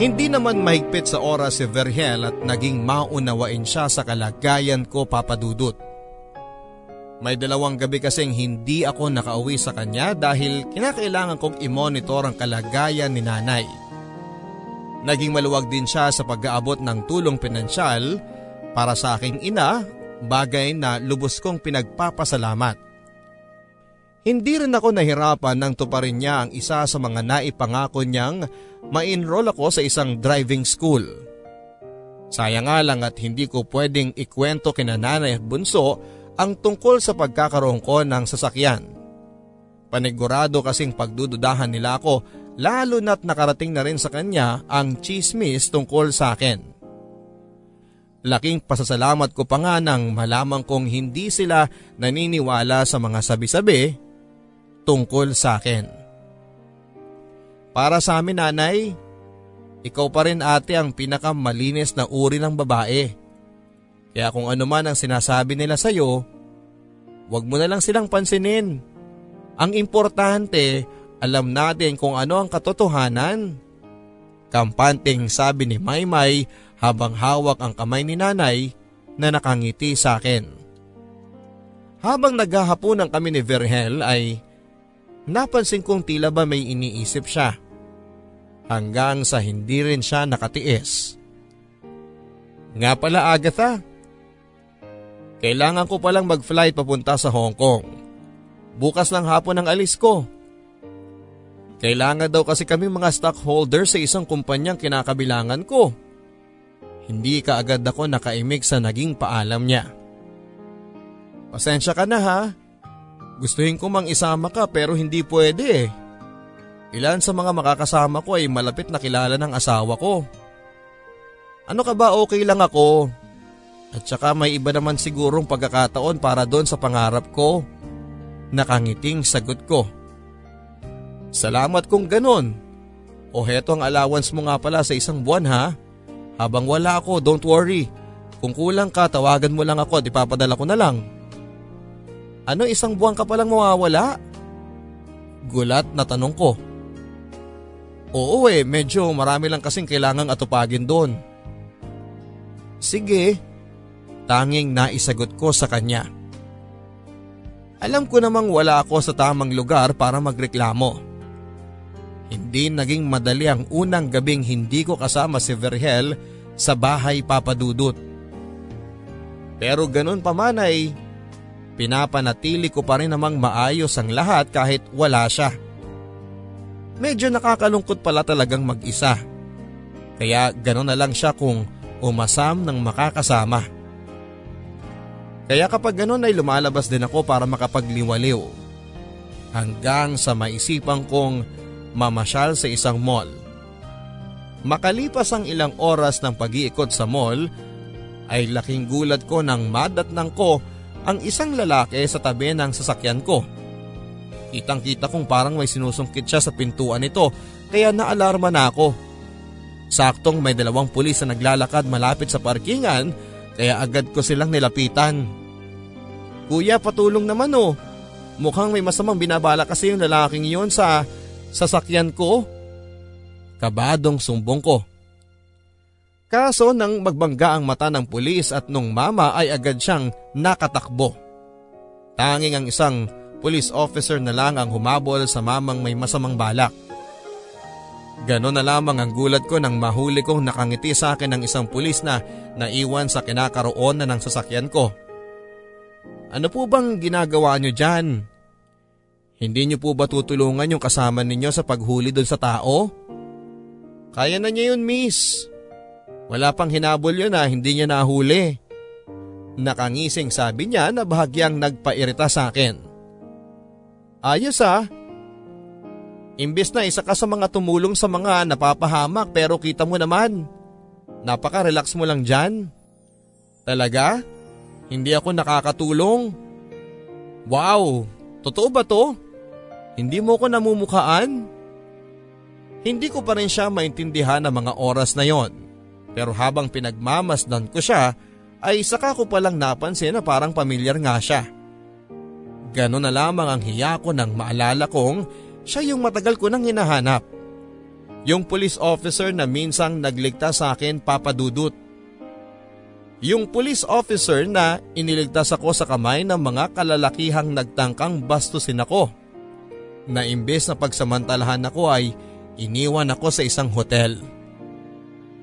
S3: Hindi naman mahigpit sa oras si Verhel at naging maunawain siya sa kalagayan ko papadudot. May dalawang gabi kasing hindi ako nakauwi sa kanya dahil kinakailangan kong i-monitor ang kalagayan ni nanay. Naging maluwag din siya sa pag-aabot ng tulong pinansyal para sa aking ina, bagay na lubos kong pinagpapasalamat. Hindi rin ako nahirapan nang tuparin niya ang isa sa mga naipangako niyang ma-enroll ako sa isang driving school. Sayang nga lang at hindi ko pwedeng ikwento kina nanay at bunso ang tungkol sa pagkakaroon ko ng sasakyan. Panigurado kasing pagdududahan nila ako lalo na't nakarating na rin sa kanya ang chismis tungkol sa akin. Laking pasasalamat ko pa nga nang malaman kong hindi sila naniniwala sa mga sabi-sabi tungkol sa akin. Para sa amin nanay, ikaw pa rin ate ang pinakamalinis na uri ng babae. Kaya kung ano man ang sinasabi nila sa iyo, wag mo na lang silang pansinin. Ang importante, alam natin kung ano ang katotohanan. Kampanteng sabi ni Maymay habang hawak ang kamay ni nanay na nakangiti sa akin. Habang naghahaponan kami ni Verhel ay napansin kong tila ba may iniisip siya. Hanggang sa hindi rin siya nakatiis. Nga pala Agatha, kailangan ko palang mag-flight papunta sa Hong Kong. Bukas lang hapon ang alis ko. Kailangan daw kasi kami mga stockholder sa isang kumpanyang kinakabilangan ko. Hindi ka agad ako nakaimig sa naging paalam niya. Pasensya ka na ha. Gustuhin ko mang isama ka pero hindi pwede eh. Ilan sa mga makakasama ko ay malapit na kilala ng asawa ko. Ano ka ba okay lang ako? At saka may iba naman sigurong pagkakataon para doon sa pangarap ko. Nakangiting sagot ko. Salamat kung ganon. O heto ang allowance mo nga pala sa isang buwan ha. Habang wala ako, don't worry. Kung kulang ka, tawagan mo lang ako at ipapadala ko na lang. Ano isang buwan ka palang mawawala? Gulat na tanong ko. Oo eh, medyo marami lang kasing kailangang atupagin doon. Sige, tanging naisagot ko sa kanya. Alam ko namang wala ako sa tamang lugar para magreklamo. Hindi naging madali ang unang gabing hindi ko kasama si Verhel sa bahay papadudot. Pero ganun pa man ay pinapanatili ko pa rin namang maayos ang lahat kahit wala siya. Medyo nakakalungkot pala talagang mag-isa. Kaya ganun na lang siya kung umasam ng makakasama. Kaya kapag ganun ay lumalabas din ako para makapagliwaliw. Hanggang sa maisipan kong mamasyal sa isang mall. Makalipas ang ilang oras ng pag-iikot sa mall, ay laking gulat ko nang madatnang ko ang isang lalaki sa tabi ng sasakyan ko. Kitang kita kong parang may sinusungkit siya sa pintuan nito kaya naalarma na ako. Saktong may dalawang pulis na naglalakad malapit sa parkingan kaya agad ko silang nilapitan. Kuya, patulong naman oh. Mukhang may masamang binabala kasi yung lalaking iyon sa sasakyan ko. Kabadong sumbong ko. Kaso nang magbangga ang mata ng pulis at nung mama ay agad siyang nakatakbo. Tanging ang isang police officer na lang ang humabol sa mamang may masamang balak. Ganon na lamang ang gulat ko nang mahuli kong nakangiti sa akin ng isang pulis na naiwan sa kinakaroon na ng sasakyan ko. Ano po bang ginagawa nyo dyan? Hindi nyo po ba tutulungan yung kasama ninyo sa paghuli doon sa tao? Kaya na niya yun miss. Wala pang hinabol yun na hindi niya nahuli. Nakangising sabi niya na bahagyang nagpairita sa akin. Ayos ah. Imbis na isa ka sa mga tumulong sa mga napapahamak pero kita mo naman. Napaka-relax mo lang dyan. Talaga? Hindi ako nakakatulong? Wow, totoo ba to? Hindi mo ko namumukhaan? Hindi ko pa rin siya maintindihan ng mga oras na yon. Pero habang pinagmamasdan ko siya, ay saka ko palang napansin na parang pamilyar nga siya. Ganon na lamang ang hiya ko nang maalala kong siya yung matagal ko nang hinahanap. Yung police officer na minsang nagligtas sa akin papadudot. Yung police officer na iniligtas ako sa kamay ng mga kalalakihang nagtangkang bastusin ako. Na imbes na pagsamantalahan ako ay iniwan ako sa isang hotel.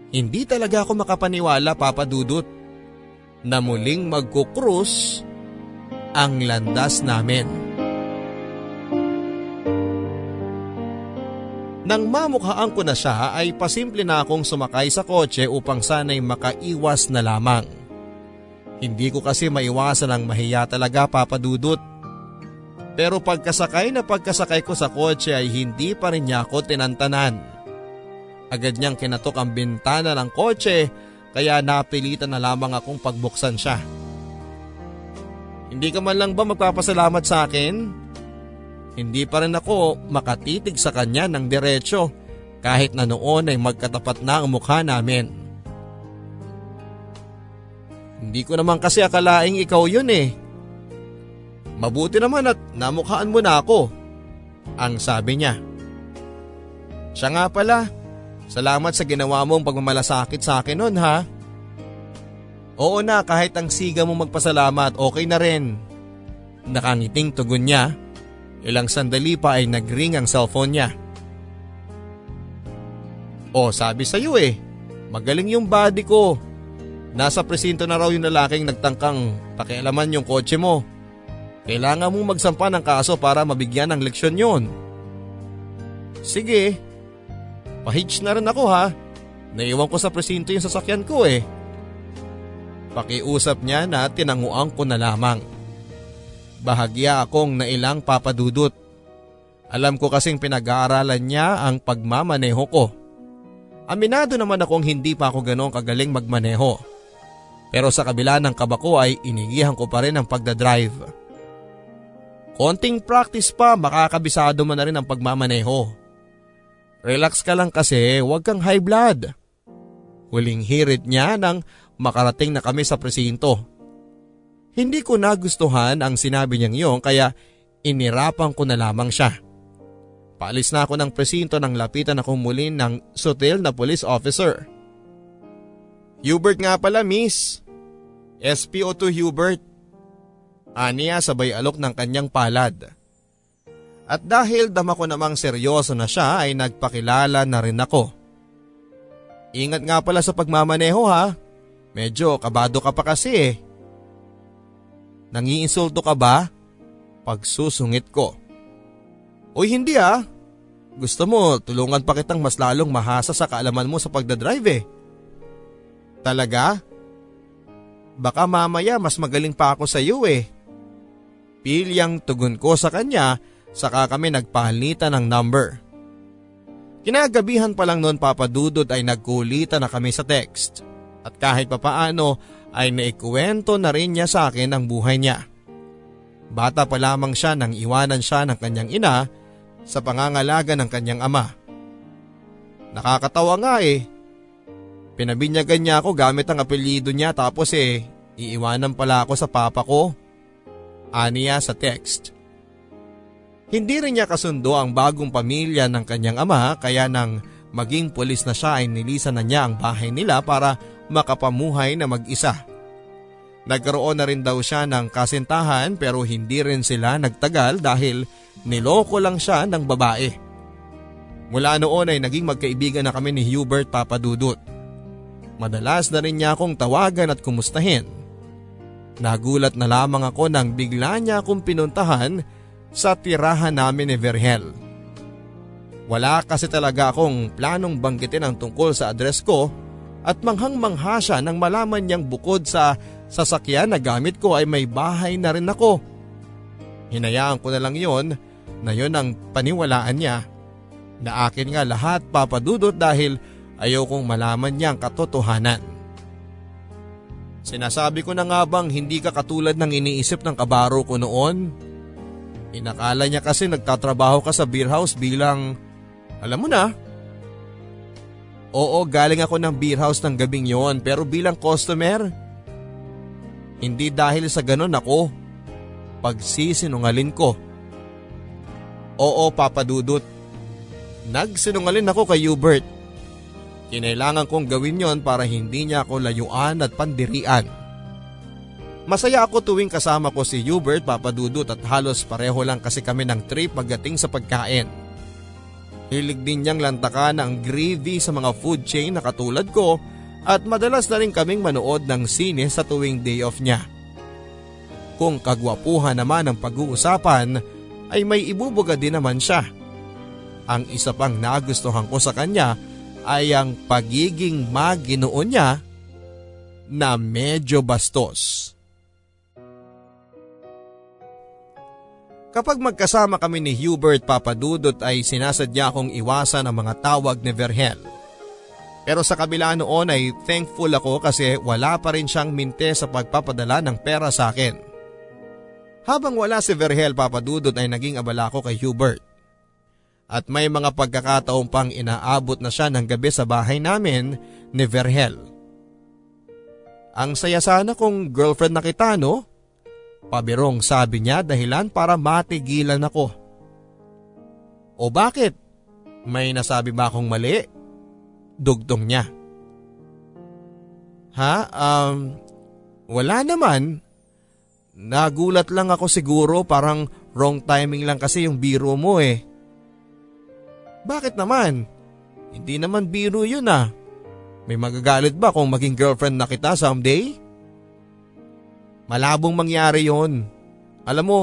S3: Hindi talaga ako makapaniwala papadudot na muling magkukrus ang landas namin. Nang mamukhaan ko na siya ay pasimple na akong sumakay sa kotse upang sana'y makaiwas na lamang. Hindi ko kasi maiwasan ang mahiya talaga papadudot. Pero pagkasakay na pagkasakay ko sa kotse ay hindi pa rin niya ako tinantanan. Agad niyang kinatok ang bintana ng kotse kaya napilitan na lamang akong pagbuksan siya. Hindi ka man lang ba magpapasalamat sa akin? Hindi pa rin ako makatitig sa kanya ng diretsyo kahit na noon ay magkatapat na ang mukha namin. Hindi ko naman kasi akalaing ikaw yun eh. Mabuti naman at namukhaan mo na ako. Ang sabi niya. Siya nga pala, salamat sa ginawa mong pagmamalasakit sa akin noon ha. Oo na kahit ang siga mo magpasalamat okay na rin. Nakangiting tugon niya Ilang sandali pa ay nagring ang cellphone niya. O sabi sa iyo eh, magaling yung body ko. Nasa presinto na raw yung lalaking nagtangkang pakialaman yung kotse mo. Kailangan mong magsampa ng kaso para mabigyan ng leksyon yon. Sige, pahitch na rin ako ha. Naiwan ko sa presinto yung sasakyan ko eh. Pakiusap niya na tinanguan ko na lamang. Bahagya akong nailang papadudot. Alam ko kasing pinag-aaralan niya ang pagmamaneho ko. Aminado naman akong hindi pa ako ganong kagaling magmaneho. Pero sa kabila ng kaba ko ay inigihan ko pa rin ang pagdadrive. Konting practice pa makakabisado mo na rin ang pagmamaneho. Relax ka lang kasi huwag kang high blood. Huling hirit niya nang makarating na kami sa presinto. Hindi ko nagustuhan ang sinabi niyang iyon kaya inirapan ko na lamang siya. Paalis na ako ng presinto nang lapitan ako muli ng sutil na police officer. Hubert nga pala miss. SPO2 Hubert. Aniya sabay alok ng kanyang palad. At dahil dama ko namang seryoso na siya ay nagpakilala na rin ako. Ingat nga pala sa pagmamaneho ha. Medyo kabado ka pa kasi eh. Nangiinsulto ka ba? Pagsusungit ko. Uy hindi ah. Gusto mo tulungan pa kitang mas lalong mahasa sa kaalaman mo sa pagdadrive eh. Talaga? Baka mamaya mas magaling pa ako sa iyo eh. Pilyang tugon ko sa kanya saka kami nagpalitan ng number. Kinagabihan pa lang noon papadudod ay nagkulitan na kami sa text. At kahit papaano ay naikwento na rin niya sa akin ang buhay niya. Bata pa lamang siya nang iwanan siya ng kanyang ina sa pangangalaga ng kanyang ama. Nakakatawa nga eh. Pinabinyagan niya ako gamit ang apelyido niya tapos eh iiwanan pala ako sa papa ko. Aniya sa text. Hindi rin niya kasundo ang bagong pamilya ng kanyang ama kaya nang maging pulis na siya ay nilisan na niya ang bahay nila para makapamuhay na mag-isa. Nagkaroon na rin daw siya ng kasintahan pero hindi rin sila nagtagal dahil niloko lang siya ng babae. Mula noon ay naging magkaibigan na kami ni Hubert Papadudut. Madalas na rin niya akong tawagan at kumustahin. Nagulat na lamang ako nang bigla niya akong pinuntahan sa tirahan namin ni Verhel. Wala kasi talaga akong planong banggitin ang tungkol sa address ko at manghang-mangha siya nang malaman niyang bukod sa sasakyan na gamit ko ay may bahay na rin ako. Hinayaan ko na lang yon na yon ang paniwalaan niya na akin nga lahat papadudot dahil ayaw kong malaman niya ang katotohanan. Sinasabi ko na nga bang hindi ka katulad ng iniisip ng kabaro ko noon? Inakala niya kasi nagtatrabaho ka sa beer house bilang, alam mo na. Oo, galing ako ng beer house ng gabing yon pero bilang customer. Hindi dahil sa ganon ako. Pagsisinungalin ko. Oo, papadudot. Nagsinungalin ako kay Hubert. Kinailangan kong gawin yon para hindi niya ako layuan at pandirian. Masaya ako tuwing kasama ko si Hubert papadudot at halos pareho lang kasi kami ng trip pagdating sa pagkain. Hilig din niyang lantakan ang gravy sa mga food chain na katulad ko at madalas na rin kaming manood ng sine sa tuwing day off niya. Kung kagwapuhan naman ang pag-uusapan ay may ibubuga din naman siya. Ang isa pang nagustuhan ko sa kanya ay ang pagiging maginoon niya na medyo bastos. Kapag magkasama kami ni Hubert Papadudot ay sinasadya akong iwasan ang mga tawag ni Verhel. Pero sa kabila noon ay thankful ako kasi wala pa rin siyang minte sa pagpapadala ng pera sa akin. Habang wala si Verhel Papadudot ay naging abala ko kay Hubert at may mga pagkakataon pang inaabot na siya ng gabi sa bahay namin ni Verhel. Ang saya sana kung girlfriend na kita no? Pabirong sabi niya dahilan para matigilan ako. O bakit? May nasabi ba akong mali? Dugtong niya. Ha? Um, wala naman. Nagulat lang ako siguro parang wrong timing lang kasi yung biro mo eh. Bakit naman? Hindi naman biro yun ah. May magagalit ba kung maging girlfriend na kita someday? Malabong mangyari yon. Alam mo,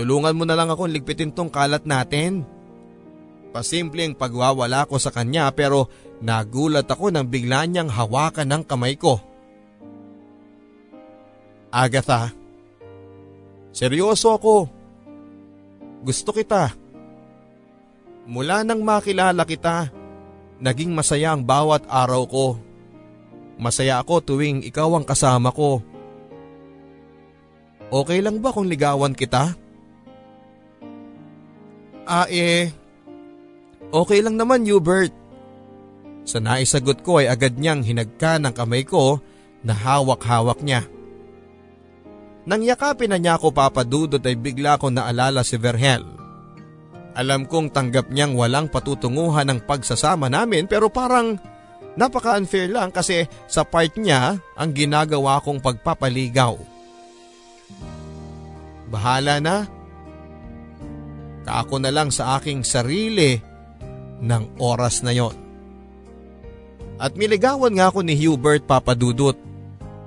S3: tulungan mo na lang akong ligpitin tong kalat natin. Pasimpleng pagwawala ko sa kanya pero nagulat ako nang bigla niyang hawakan ng kamay ko. Agatha, seryoso ako. Gusto kita. Mula nang makilala kita, naging masaya ang bawat araw ko. Masaya ako tuwing ikaw ang kasama ko. Okay lang ba kung ligawan kita? Ah eh, okay lang naman Hubert. Sa naisagot ko ay agad niyang hinagka ng kamay ko na hawak-hawak niya. Nang yakapin na niya ako papadudot ay bigla ko naalala si Verhel. Alam kong tanggap niyang walang patutunguhan ng pagsasama namin pero parang napaka-unfair lang kasi sa part niya ang ginagawa kong pagpapaligaw. Bahala na. Kaako na lang sa aking sarili ng oras na yon. At miligawan nga ako ni Hubert Papadudut.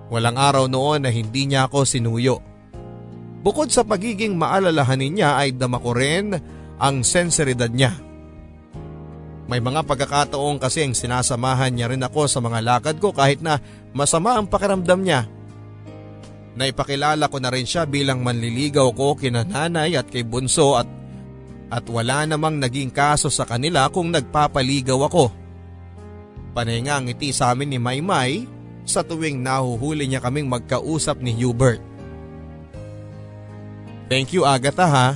S3: Walang araw noon na hindi niya ako sinuyo. Bukod sa pagiging maalalahanin niya ay dama ko rin ang senseridad niya. May mga pagkakataon kasi ang sinasamahan niya rin ako sa mga lakad ko kahit na masama ang pakiramdam niya. Naipakilala ko na rin siya bilang manliligaw ko kina nanay at kay bunso at at wala namang naging kaso sa kanila kung nagpapaligaw ako. Panay nga ang ngiti sa amin ni Maymay sa tuwing nahuhuli niya kaming magkausap ni Hubert. Thank you Agatha ha.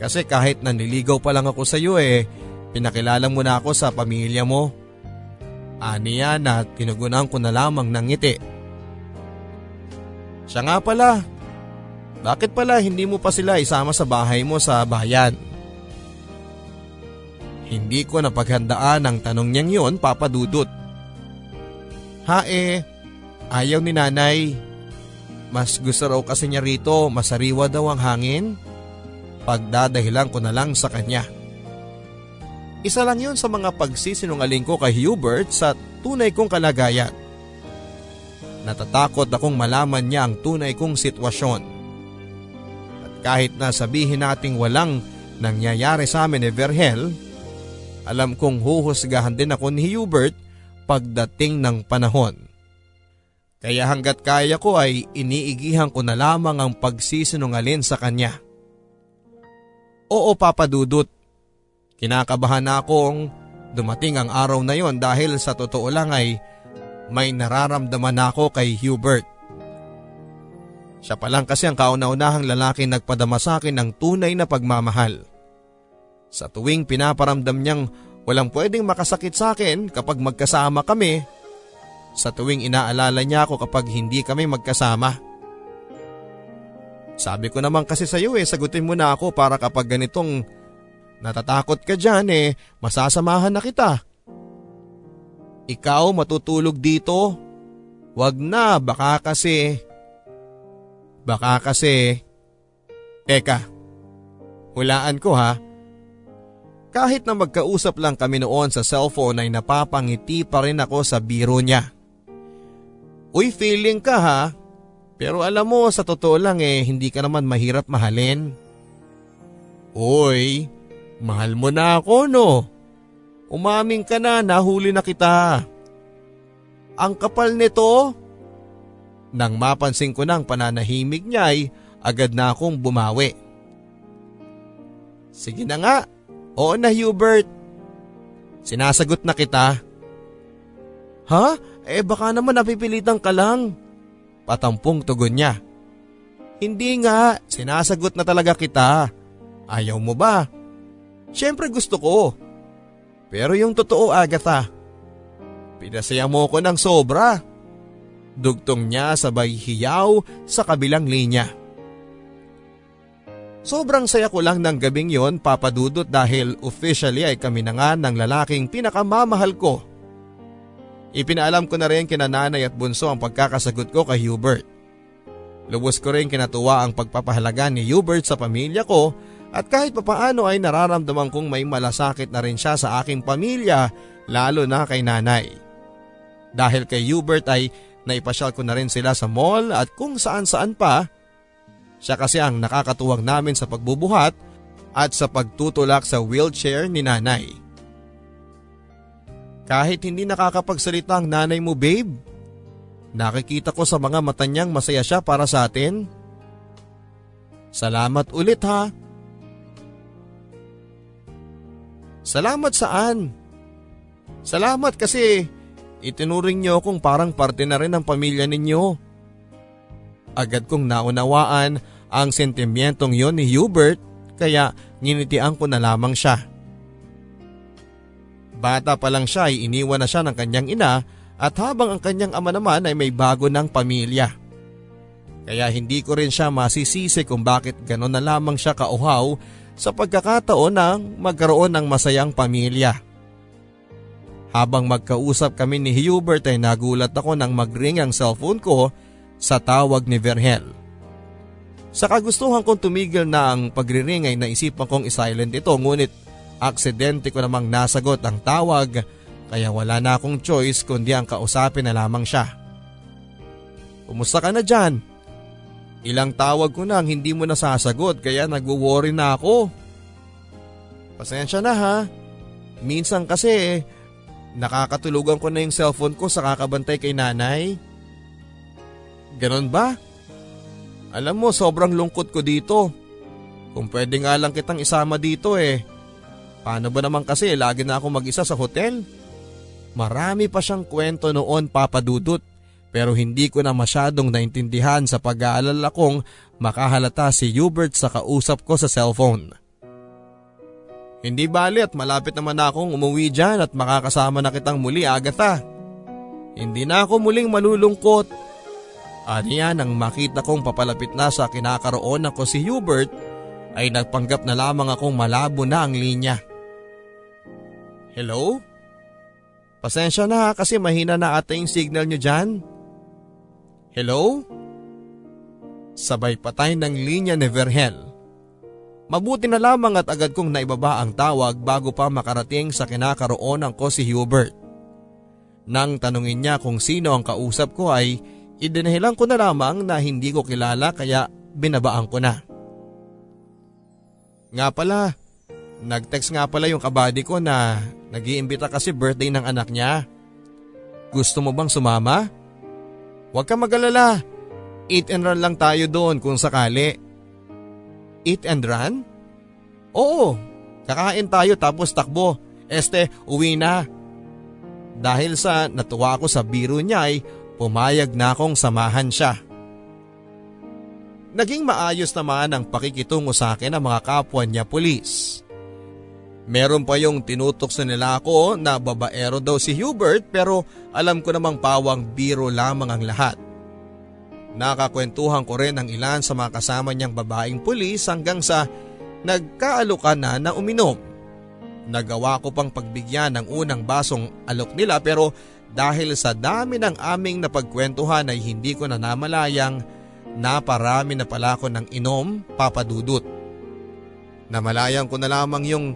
S3: Kasi kahit nanliligaw pa lang ako sa iyo eh, pinakilala mo na ako sa pamilya mo. Aniya na tinugunan ko na lamang ng ngiti. Siya nga pala, bakit pala hindi mo pa sila isama sa bahay mo sa bayan? Hindi ko napaghandaan ang tanong niyang yun papadudot. Ha eh, ayaw ni nanay. Mas gusto raw kasi niya rito masariwa daw ang hangin pagdadahilan ko na lang sa kanya. Isa lang yun sa mga pagsisinungaling ko kay Hubert sa tunay kong kalagayan. Natatakot akong malaman niya ang tunay kong sitwasyon. At kahit na sabihin nating walang nangyayari sa amin ni Verhel, alam kong huhusgahan din ako ni Hubert pagdating ng panahon. Kaya hanggat kaya ko ay iniigihan ko na lamang ang pagsisinungalin sa kanya. Oo papadudot, kinakabahan na akong dumating ang araw na yon dahil sa totoo lang ay may nararamdaman ako kay Hubert. Siya pa lang kasi ang kauna-unahang lalaki nagpadama sa akin ng tunay na pagmamahal. Sa tuwing pinaparamdam niyang walang pwedeng makasakit sa akin kapag magkasama kami, sa tuwing inaalala niya ako kapag hindi kami magkasama. Sabi ko naman kasi sa iyo eh, sagutin mo na ako para kapag ganitong natatakot ka dyan eh, masasamahan na kita. Ikaw matutulog dito? Wag na, baka kasi... Baka kasi... Teka, hulaan ko ha. Kahit na magkausap lang kami noon sa cellphone ay napapangiti pa rin ako sa biro niya. Uy feeling ka ha, pero alam mo sa totoo lang eh hindi ka naman mahirap mahalin. Uy, mahal mo na ako no. Umaming ka na, nahuli na kita. Ang kapal nito, nang mapansin ko ng pananahimik niya ay agad na akong bumawi. Sige na nga, oo na Hubert. Sinasagot na kita. Ha? Eh baka naman napipilitan ka lang. Patampong tugon niya. Hindi nga, sinasagot na talaga kita. Ayaw mo ba? Siyempre gusto ko. Pero yung totoo Agatha, pinasaya mo ko ng sobra. Dugtong niya sabay hiyaw sa kabilang linya. Sobrang saya ko lang ng gabing yon papadudot dahil officially ay kami na nga ng lalaking pinakamamahal ko. Ipinaalam ko na rin kina nanay at bunso ang pagkakasagot ko kay Hubert. Lubos ko rin kinatuwa ang pagpapahalaga ni Hubert sa pamilya ko at kahit papaano ay nararamdaman kong may malasakit na rin siya sa aking pamilya lalo na kay nanay. Dahil kay Hubert ay Naipasyal ko na rin sila sa mall at kung saan saan pa. Siya kasi ang nakakatuwang namin sa pagbubuhat at sa pagtutulak sa wheelchair ni nanay. Kahit hindi nakakapagsalita ang nanay mo babe, nakikita ko sa mga mata niyang masaya siya para sa atin. Salamat ulit ha. Salamat saan? Salamat kasi Itinuring niyo kung parang parte na rin ng pamilya ninyo. Agad kong naunawaan ang sentimentong yon ni Hubert kaya nginitian ko na lamang siya. Bata pa lang siya ay iniwan na siya ng kanyang ina at habang ang kanyang ama naman ay may bago ng pamilya. Kaya hindi ko rin siya masisisi kung bakit gano'n na lamang siya kauhaw sa pagkakataon ng magkaroon ng masayang pamilya. Habang magkausap kami ni Hubert ay nagulat ako nang magring ang cellphone ko sa tawag ni Verhel. Sa kagustuhan kong tumigil na ang pagriring ay naisipan kong isilent ito ngunit aksidente ko namang nasagot ang tawag kaya wala na akong choice kundi ang kausapin na lamang siya. Kumusta ka na dyan? Ilang tawag ko nang hindi mo nasasagot kaya nagwo-worry na ako. Pasensya na ha. Minsan kasi Nakakatulugan ko na yung cellphone ko sa kakabantay kay nanay. Ganon ba? Alam mo sobrang lungkot ko dito. Kung pwede nga lang kitang isama dito eh. Paano ba naman kasi lagi na ako mag-isa sa hotel? Marami pa siyang kwento noon papadudot pero hindi ko na masyadong naintindihan sa pag-aalala kong makahalata si Hubert sa kausap ko sa cellphone. Hindi bali at malapit naman akong umuwi dyan at makakasama na kitang muli Agatha. Hindi na ako muling malulungkot. Aniya nang makita kong papalapit na sa kinakaroon ako si Hubert ay nagpanggap na lamang akong malabo na ang linya. Hello? Pasensya na kasi mahina na ata yung signal nyo dyan. Hello? Sabay patay ng linya ni Verhel. Mabuti na lamang at agad kong naibaba ang tawag bago pa makarating sa kinakaroonan ko si Hubert. Nang tanungin niya kung sino ang kausap ko ay idinahilan ko na lamang na hindi ko kilala kaya binabaan ko na. Nga pala, nag-text nga pala yung kabady ko na nag-iimbita kasi birthday ng anak niya. Gusto mo bang sumama? Huwag ka magalala. Eat and run lang tayo doon kung sakali. Eat and run? Oo, kakain tayo tapos takbo. Este, uwi na. Dahil sa natuwa ako sa biro niya ay pumayag na akong samahan siya. Naging maayos naman ang pakikitungo sa akin ng mga kapwa niya pulis. Meron pa yung tinutok sa nila ako na babaero daw si Hubert pero alam ko namang pawang biro lamang ang lahat. Nakakwentuhan ko rin ang ilan sa mga kasama niyang babaeng pulis hanggang sa nagkaalukan na na uminom. Nagawa ko pang pagbigyan ng unang basong alok nila pero dahil sa dami ng aming napagkwentuhan ay hindi ko na namalayang naparami na pala ko ng inom papadudot. Namalayan ko na lamang yung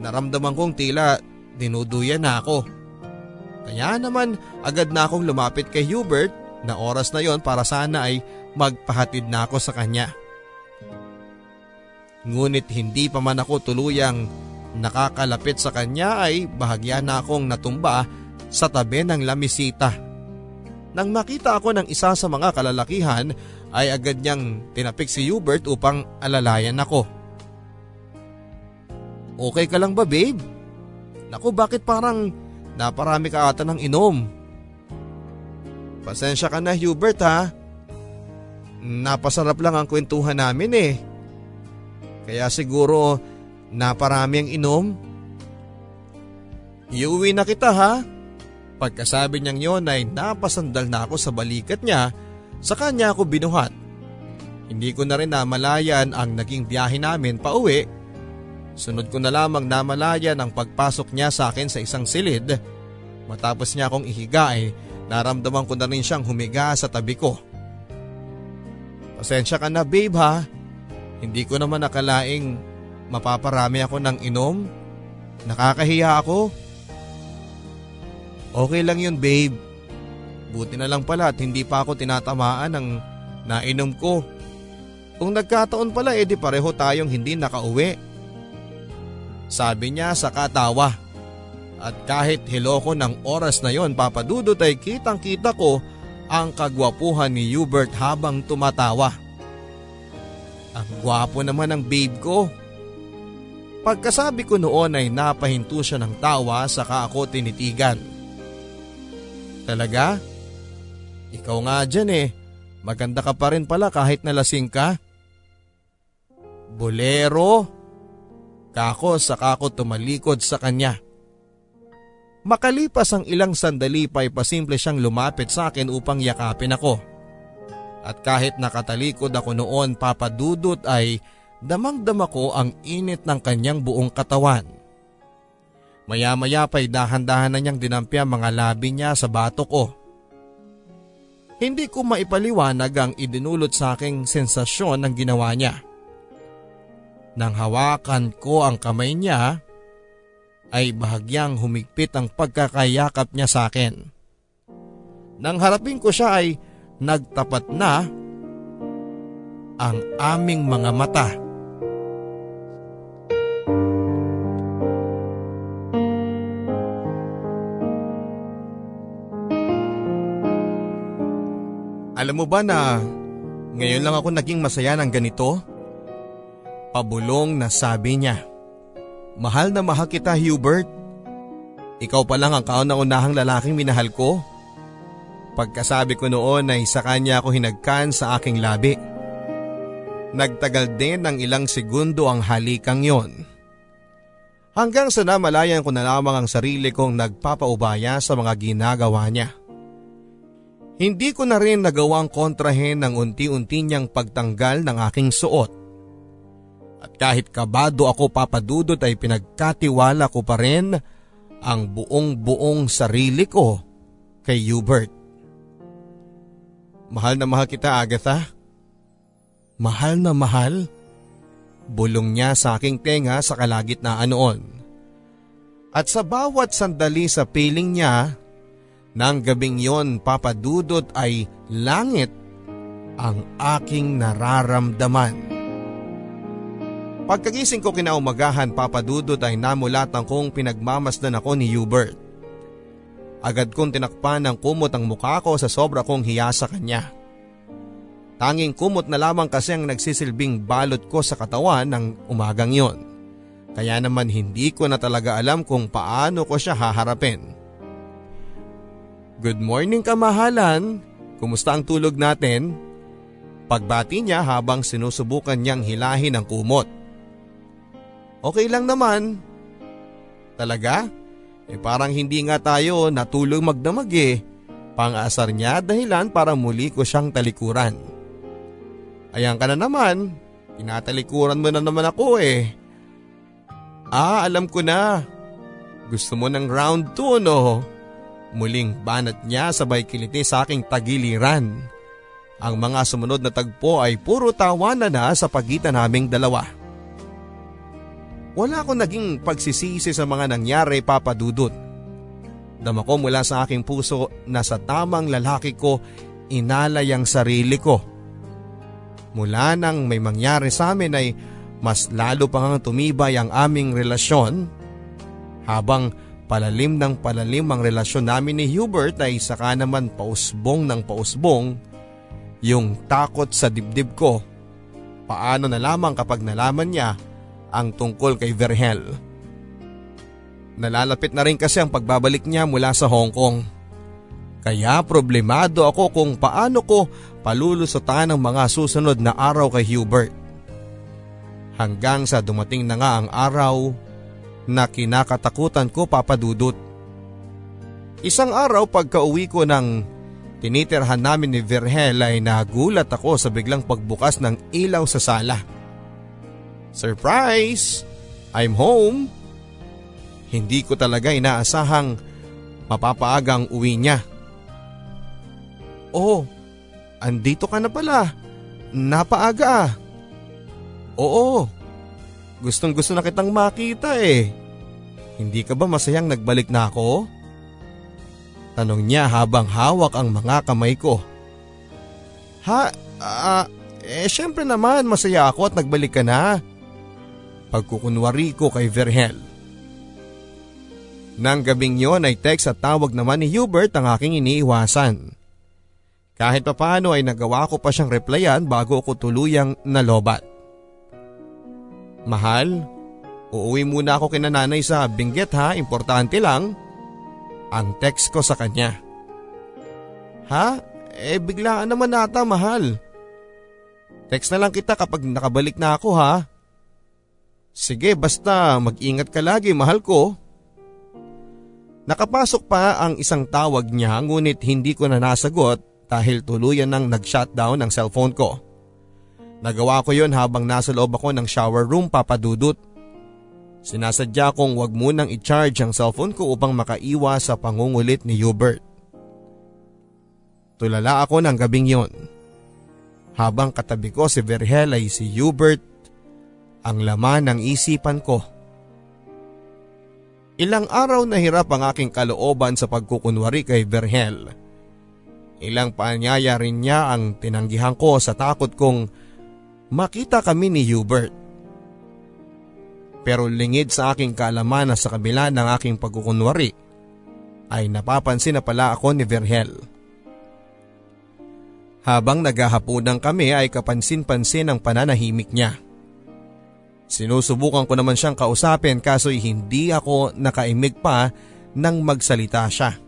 S3: Naramdaman kong tila dinuduyan na ako. Kaya naman agad na akong lumapit kay Hubert na oras na yon para sana ay magpahatid na ako sa kanya. Ngunit hindi pa man ako tuluyang nakakalapit sa kanya ay bahagya na akong natumba sa tabi ng lamisita. Nang makita ako ng isa sa mga kalalakihan ay agad niyang tinapik si Hubert upang alalayan ako. Okay ka lang ba babe? Naku bakit parang naparami ka ata ng inom? Pasensya ka na Hubert ha. Napasarap lang ang kwentuhan namin eh. Kaya siguro naparami ang inom. Iuwi na kita ha. Pagkasabi niyang yon ay napasandal na ako sa balikat niya sa kanya ako binuhat. Hindi ko na rin namalayan ang naging biyahe namin pa uwi Sunod ko na lamang namalaya ng pagpasok niya sa akin sa isang silid. Matapos niya akong ihiga ay naramdaman ko na rin siyang humiga sa tabi ko. Pasensya ka na babe ha. Hindi ko naman nakalaing mapaparami ako ng inom. Nakakahiya ako. Okay lang yun babe. Buti na lang pala at hindi pa ako tinatamaan ng nainom ko. Kung nagkataon pala edi pareho tayong hindi nakauwi. Sabi niya sa katawa. At kahit hiloko ng oras na yon papadudot ay kitang kita ko ang kagwapuhan ni Hubert habang tumatawa. Ang gwapo naman ng babe ko. Pagkasabi ko noon ay napahinto siya ng tawa saka ako tinitigan. Talaga? Ikaw nga dyan eh. Maganda ka pa rin pala kahit nalasing ka. Bolero? Kako sa kako tumalikod sa kanya. Makalipas ang ilang sandali pa ay pasimple siyang lumapit sa akin upang yakapin ako. At kahit nakatalikod ako noon papadudot ay damang-dama ko ang init ng kanyang buong katawan. Maya-maya pa'y dahan-dahan na niyang dinampi ang mga labi niya sa bato ko. Hindi ko maipaliwanag ang idinulot sa aking sensasyon ng ginawa niya. Nang hawakan ko ang kamay niya, ay bahagyang humigpit ang pagkakayakap niya sa akin. Nang harapin ko siya ay nagtapat na ang aming mga mata. Alam mo ba na ngayon lang ako naging masaya ng ganito? Pabulong na sabi niya. Mahal na mahal kita Hubert. Ikaw pa lang ang kauna-unahang lalaking minahal ko. Pagkasabi ko noon ay sa kanya ako hinagkan sa aking labi. Nagtagal din ng ilang segundo ang halikang yon. Hanggang sa namalayan ko na lamang ang sarili kong nagpapaubaya sa mga ginagawa niya. Hindi ko na rin nagawang kontrahen ng unti-unti niyang pagtanggal ng aking suot. At kahit kabado ako papadudot ay pinagkatiwala ko pa rin ang buong buong sarili ko kay Hubert. Mahal na mahal kita Agatha. Mahal na mahal. Bulong niya sa aking tenga sa kalagitnaan noon. At sa bawat sandali sa piling niya, nang gabing yon papadudot ay langit ang aking nararamdaman. Pagkagising ko kinaumagahan papadudot ay namulatan kong pinagmamasdan ako ni Hubert. Agad kong tinakpan ng kumot ang mukha ko sa sobra kong hiya sa kanya. Tanging kumot na lamang kasi ang nagsisilbing balot ko sa katawan ng umagang yon. Kaya naman hindi ko na talaga alam kung paano ko siya haharapin. Good morning kamahalan, kumusta ang tulog natin? Pagbati niya habang sinusubukan niyang hilahin ang kumot. Okay lang naman. Talaga? Eh parang hindi nga tayo natulog magdamag eh. Pang-asar niya dahilan para muli ko siyang talikuran. Ayan ka na naman, tinatalikuran mo na naman ako eh. Ah, alam ko na. Gusto mo ng round 2 no? Muling banat niya sabay kiliti sa aking tagiliran. Ang mga sumunod na tagpo ay puro tawanan na sa pagitan naming dalawa. Wala akong naging pagsisisi sa mga nangyari papadudot. Dama ko mula sa aking puso na sa tamang lalaki ko inalay ang sarili ko. Mula nang may mangyari sa amin ay mas lalo pang tumibay ang aming relasyon. Habang palalim ng palalim ang relasyon namin ni Hubert ay saka naman pausbong ng pausbong yung takot sa dibdib ko. Paano na lamang kapag nalaman niya ang tungkol kay Verhel. Nalalapit na rin kasi ang pagbabalik niya mula sa Hong Kong. Kaya problemado ako kung paano ko palulusutan ang mga susunod na araw kay Hubert. Hanggang sa dumating na nga ang araw na kinakatakutan ko papadudot. Isang araw pagka uwi ko ng tinitirhan namin ni Verhel ay nagulat ako sa biglang pagbukas ng ilaw sa sala. Surprise! I'm home! Hindi ko talaga inaasahang mapapaagang uwi niya. Oh, andito ka na pala. Napaaga ah. Oo, gustong gusto na kitang makita eh. Hindi ka ba masayang nagbalik na ako? Tanong niya habang hawak ang mga kamay ko. Ha? Uh, eh syempre naman masaya ako at nagbalik ka na pagkukunwari ko kay Verhel. Nang gabing yon ay text at tawag naman ni Hubert ang aking iniiwasan. Kahit papaano ay nagawa ko pa siyang replyan bago ako tuluyang nalobat. Mahal, uuwi muna ako kina nanay sa Benguet ha, importante lang. Ang text ko sa kanya. Ha? Eh biglaan naman nata mahal. Text na lang kita kapag nakabalik na ako ha. Sige basta mag-ingat ka lagi mahal ko. Nakapasok pa ang isang tawag niya ngunit hindi ko na nasagot dahil tuluyan nang nag-shutdown ang cellphone ko. Nagawa ko yon habang nasa loob ako ng shower room papadudot. Sinasadya kong wag munang i-charge ang cellphone ko upang makaiwas sa pangungulit ni Hubert. Tulala ako ng gabing yon. Habang katabi ko si Verhel ay si Hubert ang laman ng isipan ko. Ilang araw na hirap ang aking kalooban sa pagkukunwari kay Verhel. Ilang paanyaya rin niya ang tinanggihan ko sa takot kong makita kami ni Hubert. Pero lingid sa aking kalaman na sa kabila ng aking pagkukunwari ay napapansin na pala ako ni Verhel. Habang naghahaponan kami ay kapansin-pansin ang pananahimik niya. Sinusubukan ko naman siyang kausapin kaso'y hindi ako nakaimig pa nang magsalita siya.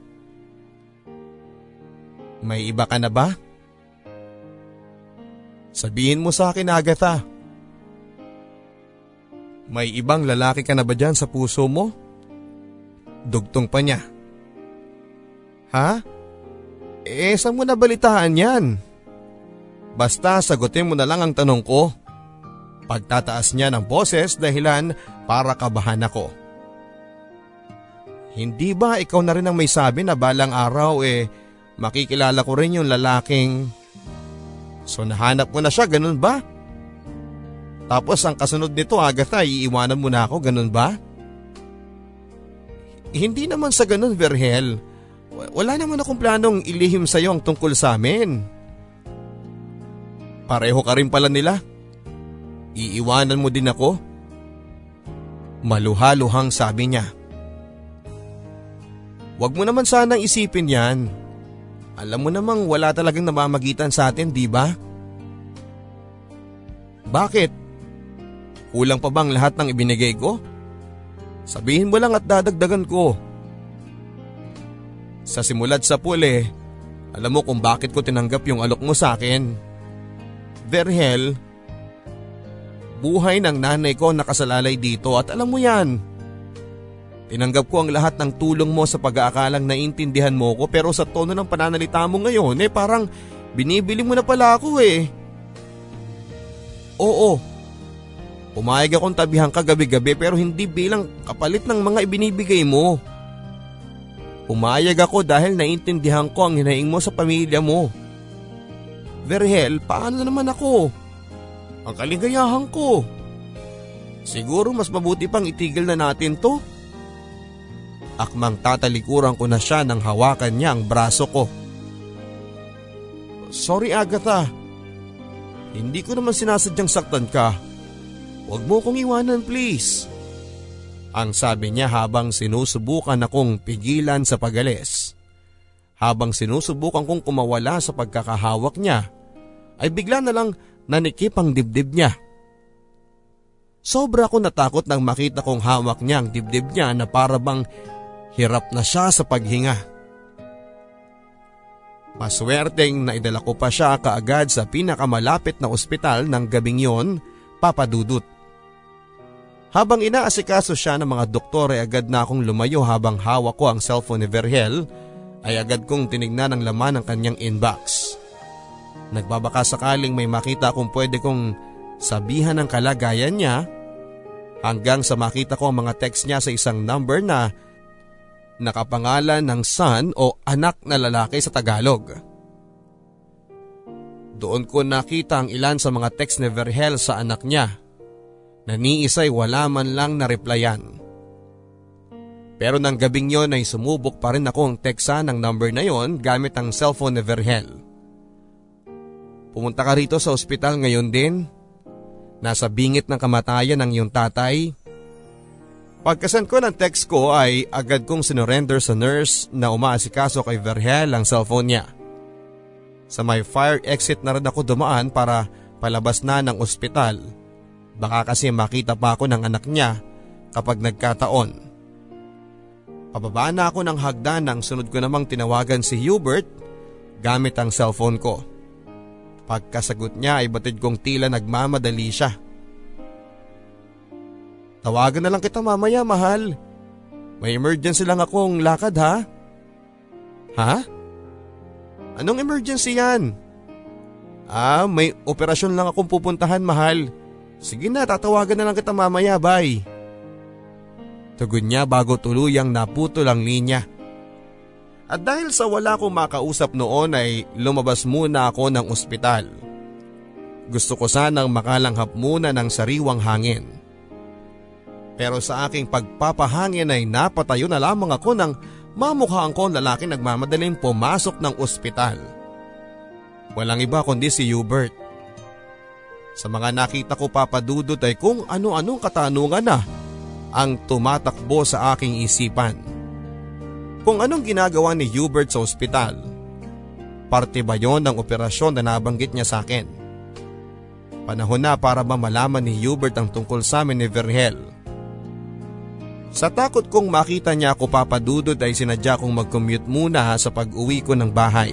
S3: May iba ka na ba? Sabihin mo sa akin Agatha. May ibang lalaki ka na ba dyan sa puso mo? Dugtong pa niya. Ha? Eh, saan mo nabalitaan yan? Basta sagutin mo na lang ang tanong ko. Pagtataas niya ng boses dahilan para kabahan ako. Hindi ba ikaw na rin ang may sabi na balang araw eh makikilala ko rin yung lalaking… So nahanap mo na siya, ganun ba? Tapos ang kasunod nito Agatha, iiwanan mo na ako, ganun ba? Hindi naman sa ganun Verhel. Wala naman akong planong ilihim sa iyo ang tungkol sa amin. Pareho ka rin pala nila. Iiwanan mo din ako? Maluhaluhang sabi niya. Huwag mo naman sanang isipin yan. Alam mo namang wala talagang namamagitan sa atin, di ba? Bakit? Kulang pa bang lahat ng ibinigay ko? Sabihin mo lang at dadagdagan ko. Sa simulat sa pool eh, alam mo kung bakit ko tinanggap yung alok mo sa akin. Verhel, buhay ng nanay ko nakasalalay dito at alam mo yan. Tinanggap ko ang lahat ng tulong mo sa pag-aakalang naiintindihan mo ko pero sa tono ng pananalita mo ngayon eh parang binibili mo na pala ako eh. Oo, pumayag akong tabihan ka gabi-gabi pero hindi bilang kapalit ng mga ibinibigay mo. Pumayag ako dahil naiintindihan ko ang hinaing mo sa pamilya mo. Verhel, paano naman ako? Ang kaligayahan ko. Siguro mas mabuti pang itigil na natin to. Akmang tatalikuran ko na siya nang hawakan niya ang braso ko. Sorry Agatha. Hindi ko naman sinasadyang saktan ka. Huwag mo kong iwanan please. Ang sabi niya habang sinusubukan akong pigilan sa pagalis. Habang sinusubukan kong kumawala sa pagkakahawak niya, ay bigla na lang nanikip ang dibdib niya. Sobra ako natakot nang makita kong hawak niya ang dibdib niya na para bang Hirap na siya sa paghinga. Maswerteng na idala ko pa siya kaagad sa pinakamalapit na ospital ng gabing yon, papadudot. Habang inaasikaso siya ng mga doktor ay agad na akong lumayo habang hawak ko ang cellphone ni Verhel ay agad kong tinignan ang laman ng kanyang inbox. Nagbabaka sakaling may makita kung pwede kong sabihan ang kalagayan niya hanggang sa makita ko ang mga text niya sa isang number na nakapangalan ng son o anak na lalaki sa Tagalog. Doon ko nakita ang ilan sa mga text ni Verhel sa anak niya na ni isa'y wala man lang na replyan. Pero nang gabing yon ay sumubok pa rin akong teksa ng number na yon gamit ang cellphone ni Verhel. Pumunta ka rito sa ospital ngayon din. Nasa bingit ng kamatayan ng iyong tatay Pagkasend ko ng text ko ay agad kong sinurrender sa nurse na umaasikaso kay Verhel ang cellphone niya. Sa may fire exit na rin ako dumaan para palabas na ng ospital. Baka kasi makita pa ako ng anak niya kapag nagkataon. Pababa na ako ng hagdan nang sunod ko namang tinawagan si Hubert gamit ang cellphone ko. Pagkasagot niya ay batid kong tila nagmamadali siya. Tawagan na lang kita mamaya mahal. May emergency lang akong lakad ha. Ha? Anong emergency yan? Ah, may operasyon lang akong pupuntahan mahal. Sige na, tatawagan na lang kita mamaya, bye. Tugon niya bago tuluyang naputol ang linya. At dahil sa wala akong makausap noon ay lumabas muna ako ng ospital. Gusto ko sanang makalanghap muna ng sariwang hangin. Pero sa aking pagpapahangin ay napatayo na lamang ako nang mamukhaan ko lalaki nagmamadaling pumasok ng ospital. Walang iba kundi si Hubert. Sa mga nakita ko papadudot ay kung ano-anong katanungan na ang tumatakbo sa aking isipan. Kung anong ginagawa ni Hubert sa ospital. Parte ba yon ng operasyon na nabanggit niya sa akin? Panahon na para ba malaman ni Hubert ang tungkol sa amin ni Verhel sa takot kong makita niya ako papadudod ay sinadya kong mag-commute muna sa pag-uwi ko ng bahay.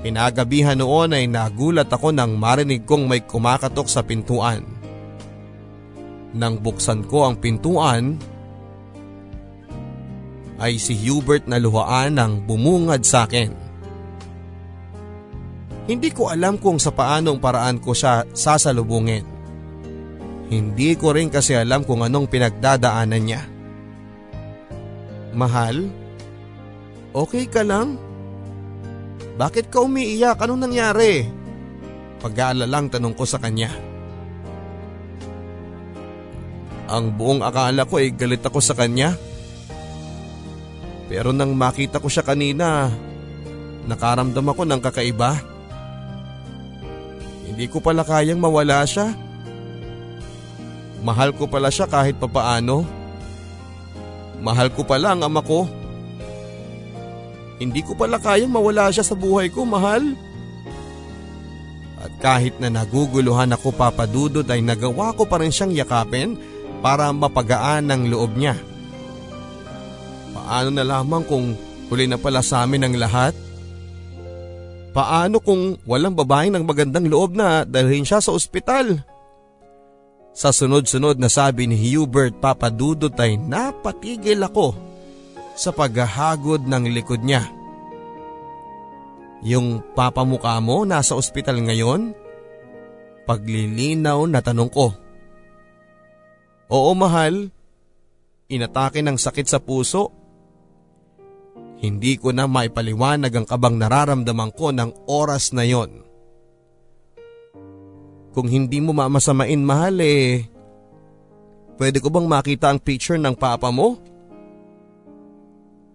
S3: Pinagabihan noon ay nagulat ako nang marinig kong may kumakatok sa pintuan. Nang buksan ko ang pintuan, ay si Hubert na luhaan ang bumungad sa akin. Hindi ko alam kung sa paanong paraan ko siya sasalubungin. Hindi ko rin kasi alam kung anong pinagdadaanan niya. Mahal? Okay ka lang? Bakit ka umiiyak? Anong nangyari? Pag-aalalang tanong ko sa kanya. Ang buong akala ko ay galit ako sa kanya. Pero nang makita ko siya kanina, nakaramdam ako ng kakaiba. Hindi ko pala kayang mawala siya. Mahal ko pala siya kahit papaano. Mahal ko pala ang ama ko. Hindi ko pala kayang mawala siya sa buhay ko, mahal. At kahit na naguguluhan ako papadudod ay nagawa ko pa rin siyang yakapin para mapagaan ang loob niya. Paano na lamang kung huli na pala sa amin ang lahat? Paano kung walang babaeng ng magandang loob na dalhin siya sa ospital? Sa sunod-sunod na sabi ni Hubert Papadudot ay napatigil ako sa paghahagod ng likod niya. Yung papamukha mo nasa ospital ngayon? Paglilinaw na tanong ko. Oo mahal, inatake ng sakit sa puso. Hindi ko na maipaliwanag ang kabang nararamdaman ko ng oras na yon. Kung hindi mo mamasamain mahal eh, pwede ko bang makita ang picture ng papa mo?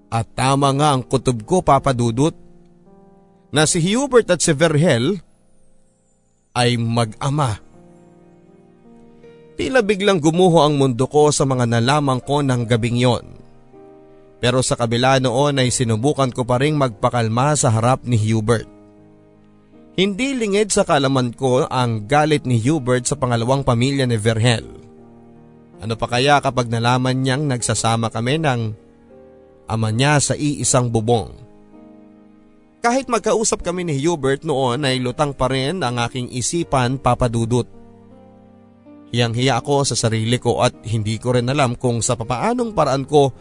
S3: At tama nga ang kutob ko papadudot na si Hubert at si Verhel ay mag-ama. Tila biglang gumuho ang mundo ko sa mga nalaman ko ng gabing yon. Pero sa kabila noon ay sinubukan ko pa rin magpakalma sa harap ni Hubert. Hindi lingid sa kalaman ko ang galit ni Hubert sa pangalawang pamilya ni Verhel. Ano pa kaya kapag nalaman niyang nagsasama kami ng ama niya sa iisang bubong. Kahit magkausap kami ni Hubert noon ay lutang pa rin ang aking isipan papadudot. Hiyang-hiya ako sa sarili ko at hindi ko rin alam kung sa papaanong paraan ko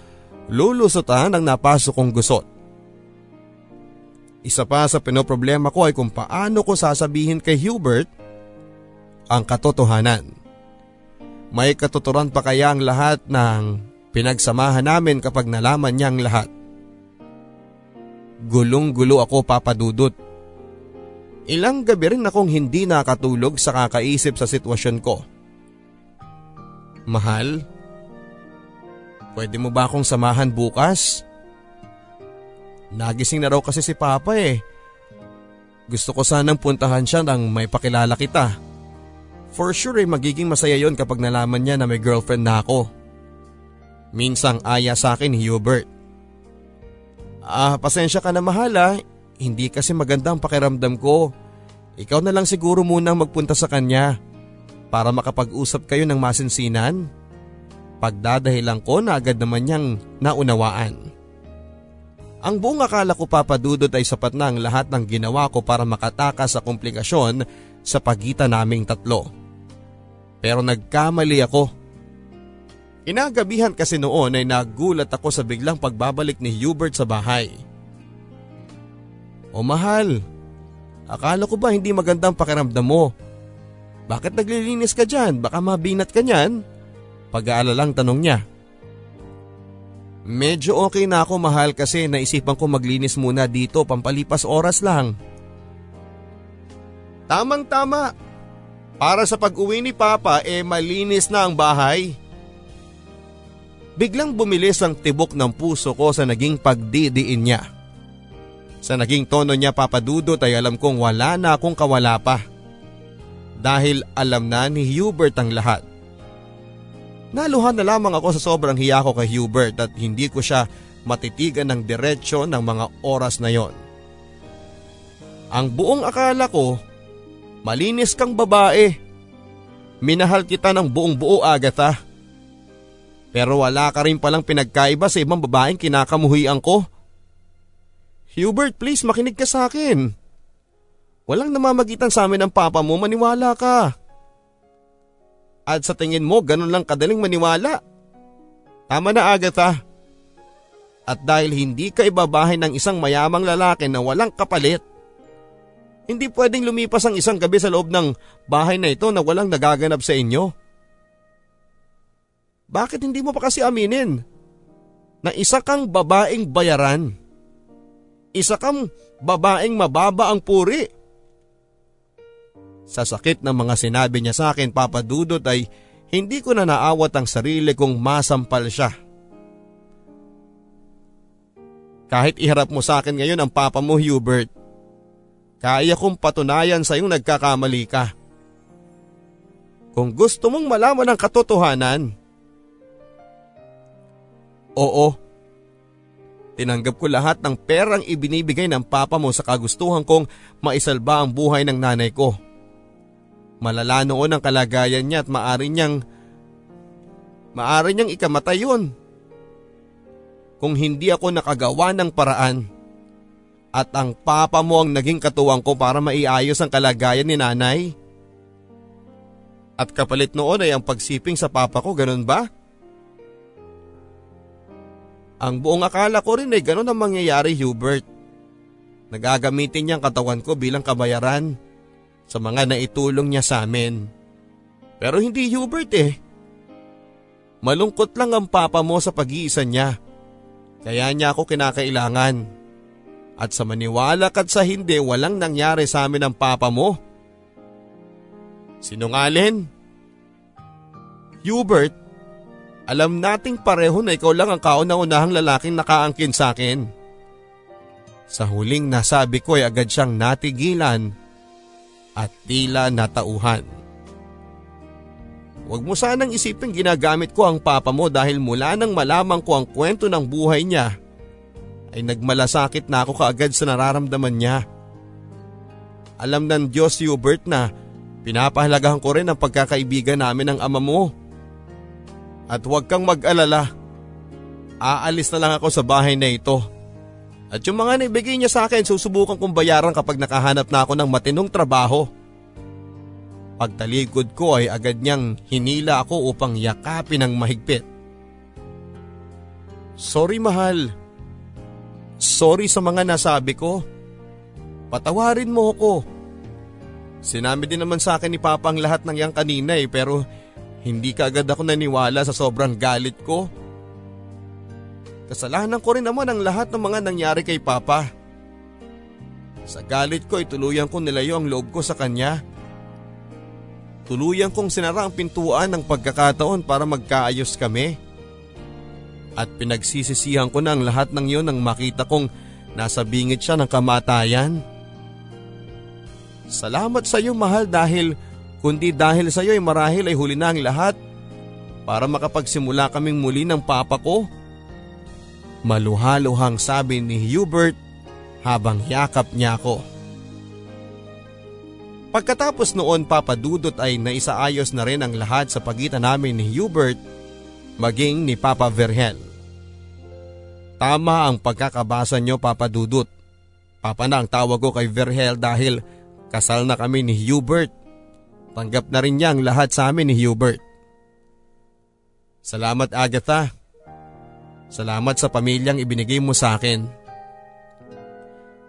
S3: lulusutan ang napasok kong gusot. Isa pa sa pinoproblema ko ay kung paano ko sasabihin kay Hubert ang katotohanan. May katuturan pa kaya ang lahat ng pinagsamahan namin kapag nalaman niya ang lahat. Gulong-gulo ako papadudot. Ilang gabi rin akong hindi nakatulog sa kakaisip sa sitwasyon ko. Mahal, pwede mo ba akong samahan bukas? Nagising na raw kasi si Papa eh. Gusto ko sanang puntahan siya nang may pakilala kita. For sure eh magiging masaya yon kapag nalaman niya na may girlfriend na ako. Minsang aya sa akin Hubert. Ah, pasensya ka na mahala. Hindi kasi magandang pakiramdam ko. Ikaw na lang siguro munang magpunta sa kanya para makapag-usap kayo ng masinsinan. Pagdadahilan ko na agad naman niyang naunawaan. Ang buong akala ko papadudot ay sapat na ang lahat ng ginawa ko para makatakas sa komplikasyon sa pagitan naming tatlo. Pero nagkamali ako. Inagabihan kasi noon ay nagulat ako sa biglang pagbabalik ni Hubert sa bahay. O mahal, akala ko ba hindi magandang pakiramdam mo? Bakit naglilinis ka dyan? Baka mabinat ka niyan? Pag-aalalang tanong niya. Medyo okay na ako mahal kasi naisipan ko maglinis muna dito pampalipas oras lang. Tamang tama. Para sa pag-uwi ni Papa eh malinis na ang bahay. Biglang bumilis ang tibok ng puso ko sa naging pagdidiin niya. Sa naging tono niya papadudot ay alam kong wala na akong kawala pa. Dahil alam na ni Hubert ang lahat. Naluhan na lamang ako sa sobrang hiya ko kay Hubert at hindi ko siya matitigan ng diretsyo ng mga oras na yon. Ang buong akala ko, malinis kang babae. Minahal kita ng buong buo Agatha. Pero wala ka rin palang pinagkaiba sa ibang babaeng kinakamuhian ko. Hubert, please makinig ka sa akin. Walang namamagitan sa amin ng papa mo, maniwala ka. At sa tingin mo ganun lang kadaling maniwala. Tama na Agatha. At dahil hindi ka ibabahay ng isang mayamang lalaki na walang kapalit, hindi pwedeng lumipas ang isang gabi sa loob ng bahay na ito na walang nagaganap sa inyo. Bakit hindi mo pa kasi aminin na isa kang babaeng bayaran? Isa kang babaeng mababa ang puri sa sakit ng mga sinabi niya sa akin papadudot ay hindi ko na naawat ang sarili kong masampal siya. Kahit iharap mo sa akin ngayon ang papa mo Hubert, kaya kong patunayan sa iyong nagkakamali ka. Kung gusto mong malaman ang katotohanan, oo, Tinanggap ko lahat ng perang ibinibigay ng papa mo sa kagustuhan kong maisalba ang buhay ng nanay ko. Malala noon ang kalagayan niya at maari niyang maari niyang ikamatay yun. Kung hindi ako nakagawa ng paraan at ang papa mo ang naging katuwang ko para maiayos ang kalagayan ni nanay. At kapalit noon ay ang pagsiping sa papa ko, ganun ba? Ang buong akala ko rin ay ganun ang mangyayari Hubert. Nagagamitin niya ang katawan ko bilang kabayaran sa mga naitulong niya sa amin. Pero hindi Hubert eh. Malungkot lang ang papa mo sa pag-iisa niya. Kaya niya ako kinakailangan. At sa maniwala at sa hindi walang nangyari sa amin ng papa mo. Sinungalin? Hubert, alam nating pareho na ikaw lang ang kauna-unahang lalaking nakaangkin sa akin. Sa huling nasabi ko ay agad siyang natigilan at tila natauhan. Huwag mo sanang isipin ginagamit ko ang papa mo dahil mula nang malamang ko ang kwento ng buhay niya ay nagmalasakit na ako kaagad sa nararamdaman niya. Alam ng Diyos Hubert na pinapahalagahan ko rin ang pagkakaibigan namin ng ama mo. At huwag kang mag-alala. Aalis na lang ako sa bahay na ito. At yung mga naibigay niya sa akin susubukan kong bayaran kapag nakahanap na ako ng matinong trabaho. Pagtalikod ko ay agad niyang hinila ako upang yakapin ng mahigpit. Sorry mahal. Sorry sa mga nasabi ko. Patawarin mo ako. Sinabi din naman sa akin ni Papa ang lahat ng yang kanina eh pero hindi ka agad ako naniwala sa sobrang galit ko. Kasalanan ko rin naman ang lahat ng mga nangyari kay Papa. Sa galit ko ay tuluyan kong nilayo ang loob ko sa kanya. Tuluyan kong sinara ang pintuan ng pagkakataon para magkaayos kami. At pinagsisisihan ko na ang lahat ng iyon nang makita kong nasa bingit siya ng kamatayan. Salamat sa iyo mahal dahil kundi dahil sa iyo ay marahil ay huli na ang lahat para makapagsimula kaming muli ng papa ko. Maluhaluhang sabi ni Hubert habang yakap niya ako. Pagkatapos noon papadudot ay naisaayos na rin ang lahat sa pagitan namin ni Hubert maging ni Papa Verhel. Tama ang pagkakabasa nyo Papa Dudut. Papa na ang tawag ko kay Verhel dahil kasal na kami ni Hubert Tanggap na rin niya ang lahat sa amin ni Hubert. Salamat Agatha. Salamat sa pamilyang ibinigay mo sa akin.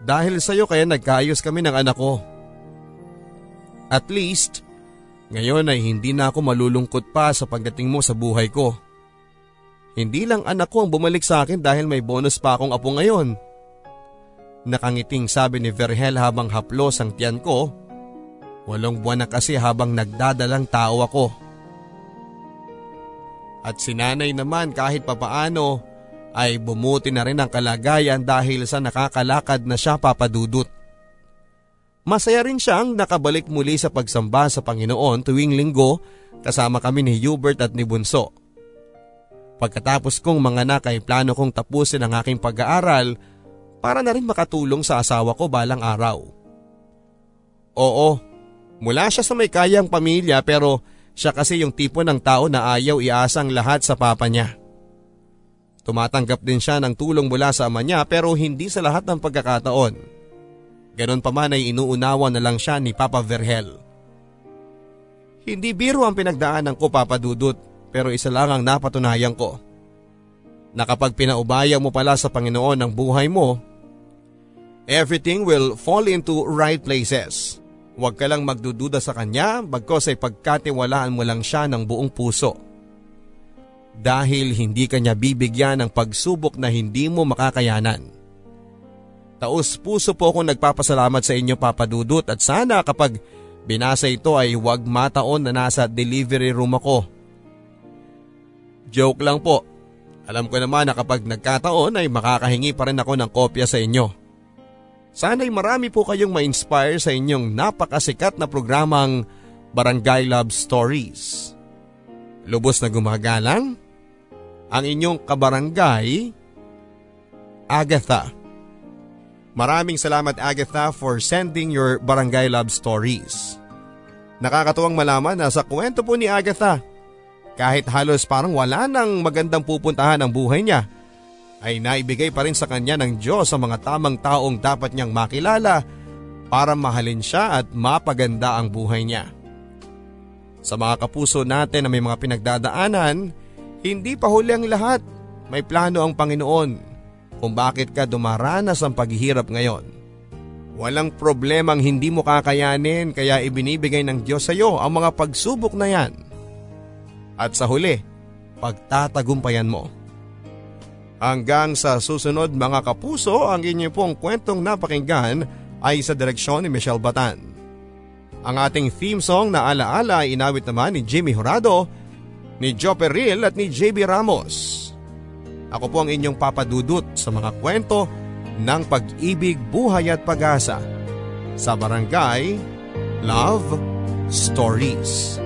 S3: Dahil sa iyo kaya nagkaayos kami ng anak ko. At least, ngayon ay hindi na ako malulungkot pa sa pagdating mo sa buhay ko. Hindi lang anak ko ang bumalik sa akin dahil may bonus pa akong apo ngayon. Nakangiting sabi ni Verhel habang haplos ang tiyan ko Walong buwan na kasi habang nagdadalang tao ako. At si nanay naman kahit papaano ay bumuti na rin ang kalagayan dahil sa nakakalakad na siya papadudot. Masaya rin siyang nakabalik muli sa pagsamba sa Panginoon tuwing linggo kasama kami ni Hubert at ni Bunso. Pagkatapos kong mga anak ay plano kong tapusin ang aking pag-aaral para na rin makatulong sa asawa ko balang araw. Oo, Mula siya sa may kayang pamilya pero siya kasi yung tipo ng tao na ayaw iasang lahat sa papa niya. Tumatanggap din siya ng tulong mula sa ama niya pero hindi sa lahat ng pagkakataon. Ganon pa man ay inuunawa na lang siya ni Papa Verhel. Hindi biro ang pinagdaanan ko Papa Dudut pero isa lang ang napatunayan ko. Na pinaubaya mo pala sa Panginoon ang buhay mo, everything will fall into right places. Huwag ka lang magdududa sa kanya bagkos ay pagkatiwalaan mo lang siya ng buong puso. Dahil hindi kanya bibigyan ng pagsubok na hindi mo makakayanan. Taos puso po akong nagpapasalamat sa inyo Papa Dudut at sana kapag binasa ito ay huwag mataon na nasa delivery room ako. Joke lang po. Alam ko naman na kapag nagkataon ay makakahingi pa rin ako ng kopya sa inyo. Sana'y marami po kayong ma-inspire sa inyong napakasikat na programang Barangay Love Stories. Lubos na gumagalang, ang inyong kabarangay, Agatha. Maraming salamat Agatha for sending your barangay love stories. Nakakatuwang malaman na sa kwento po ni Agatha, kahit halos parang wala nang magandang pupuntahan ang buhay niya, ay naibigay pa rin sa kanya ng Diyos ang mga tamang taong dapat niyang makilala para mahalin siya at mapaganda ang buhay niya. Sa mga kapuso natin na may mga pinagdadaanan, hindi pa huli ang lahat. May plano ang Panginoon kung bakit ka dumaranas ang paghihirap ngayon. Walang problemang hindi mo kakayanin kaya ibinibigay ng Diyos sa iyo ang mga pagsubok na yan. At sa huli, pagtatagumpayan mo. Hanggang sa susunod mga kapuso, ang inyong pong kwentong napakinggan ay sa direksyon ni Michelle Batan. Ang ating theme song na alaala ay inawit naman ni Jimmy Horado, ni Joe Peril at ni JB Ramos. Ako po ang inyong papadudot sa mga kwento ng pag-ibig, buhay at pag-asa sa Barangay Love Stories.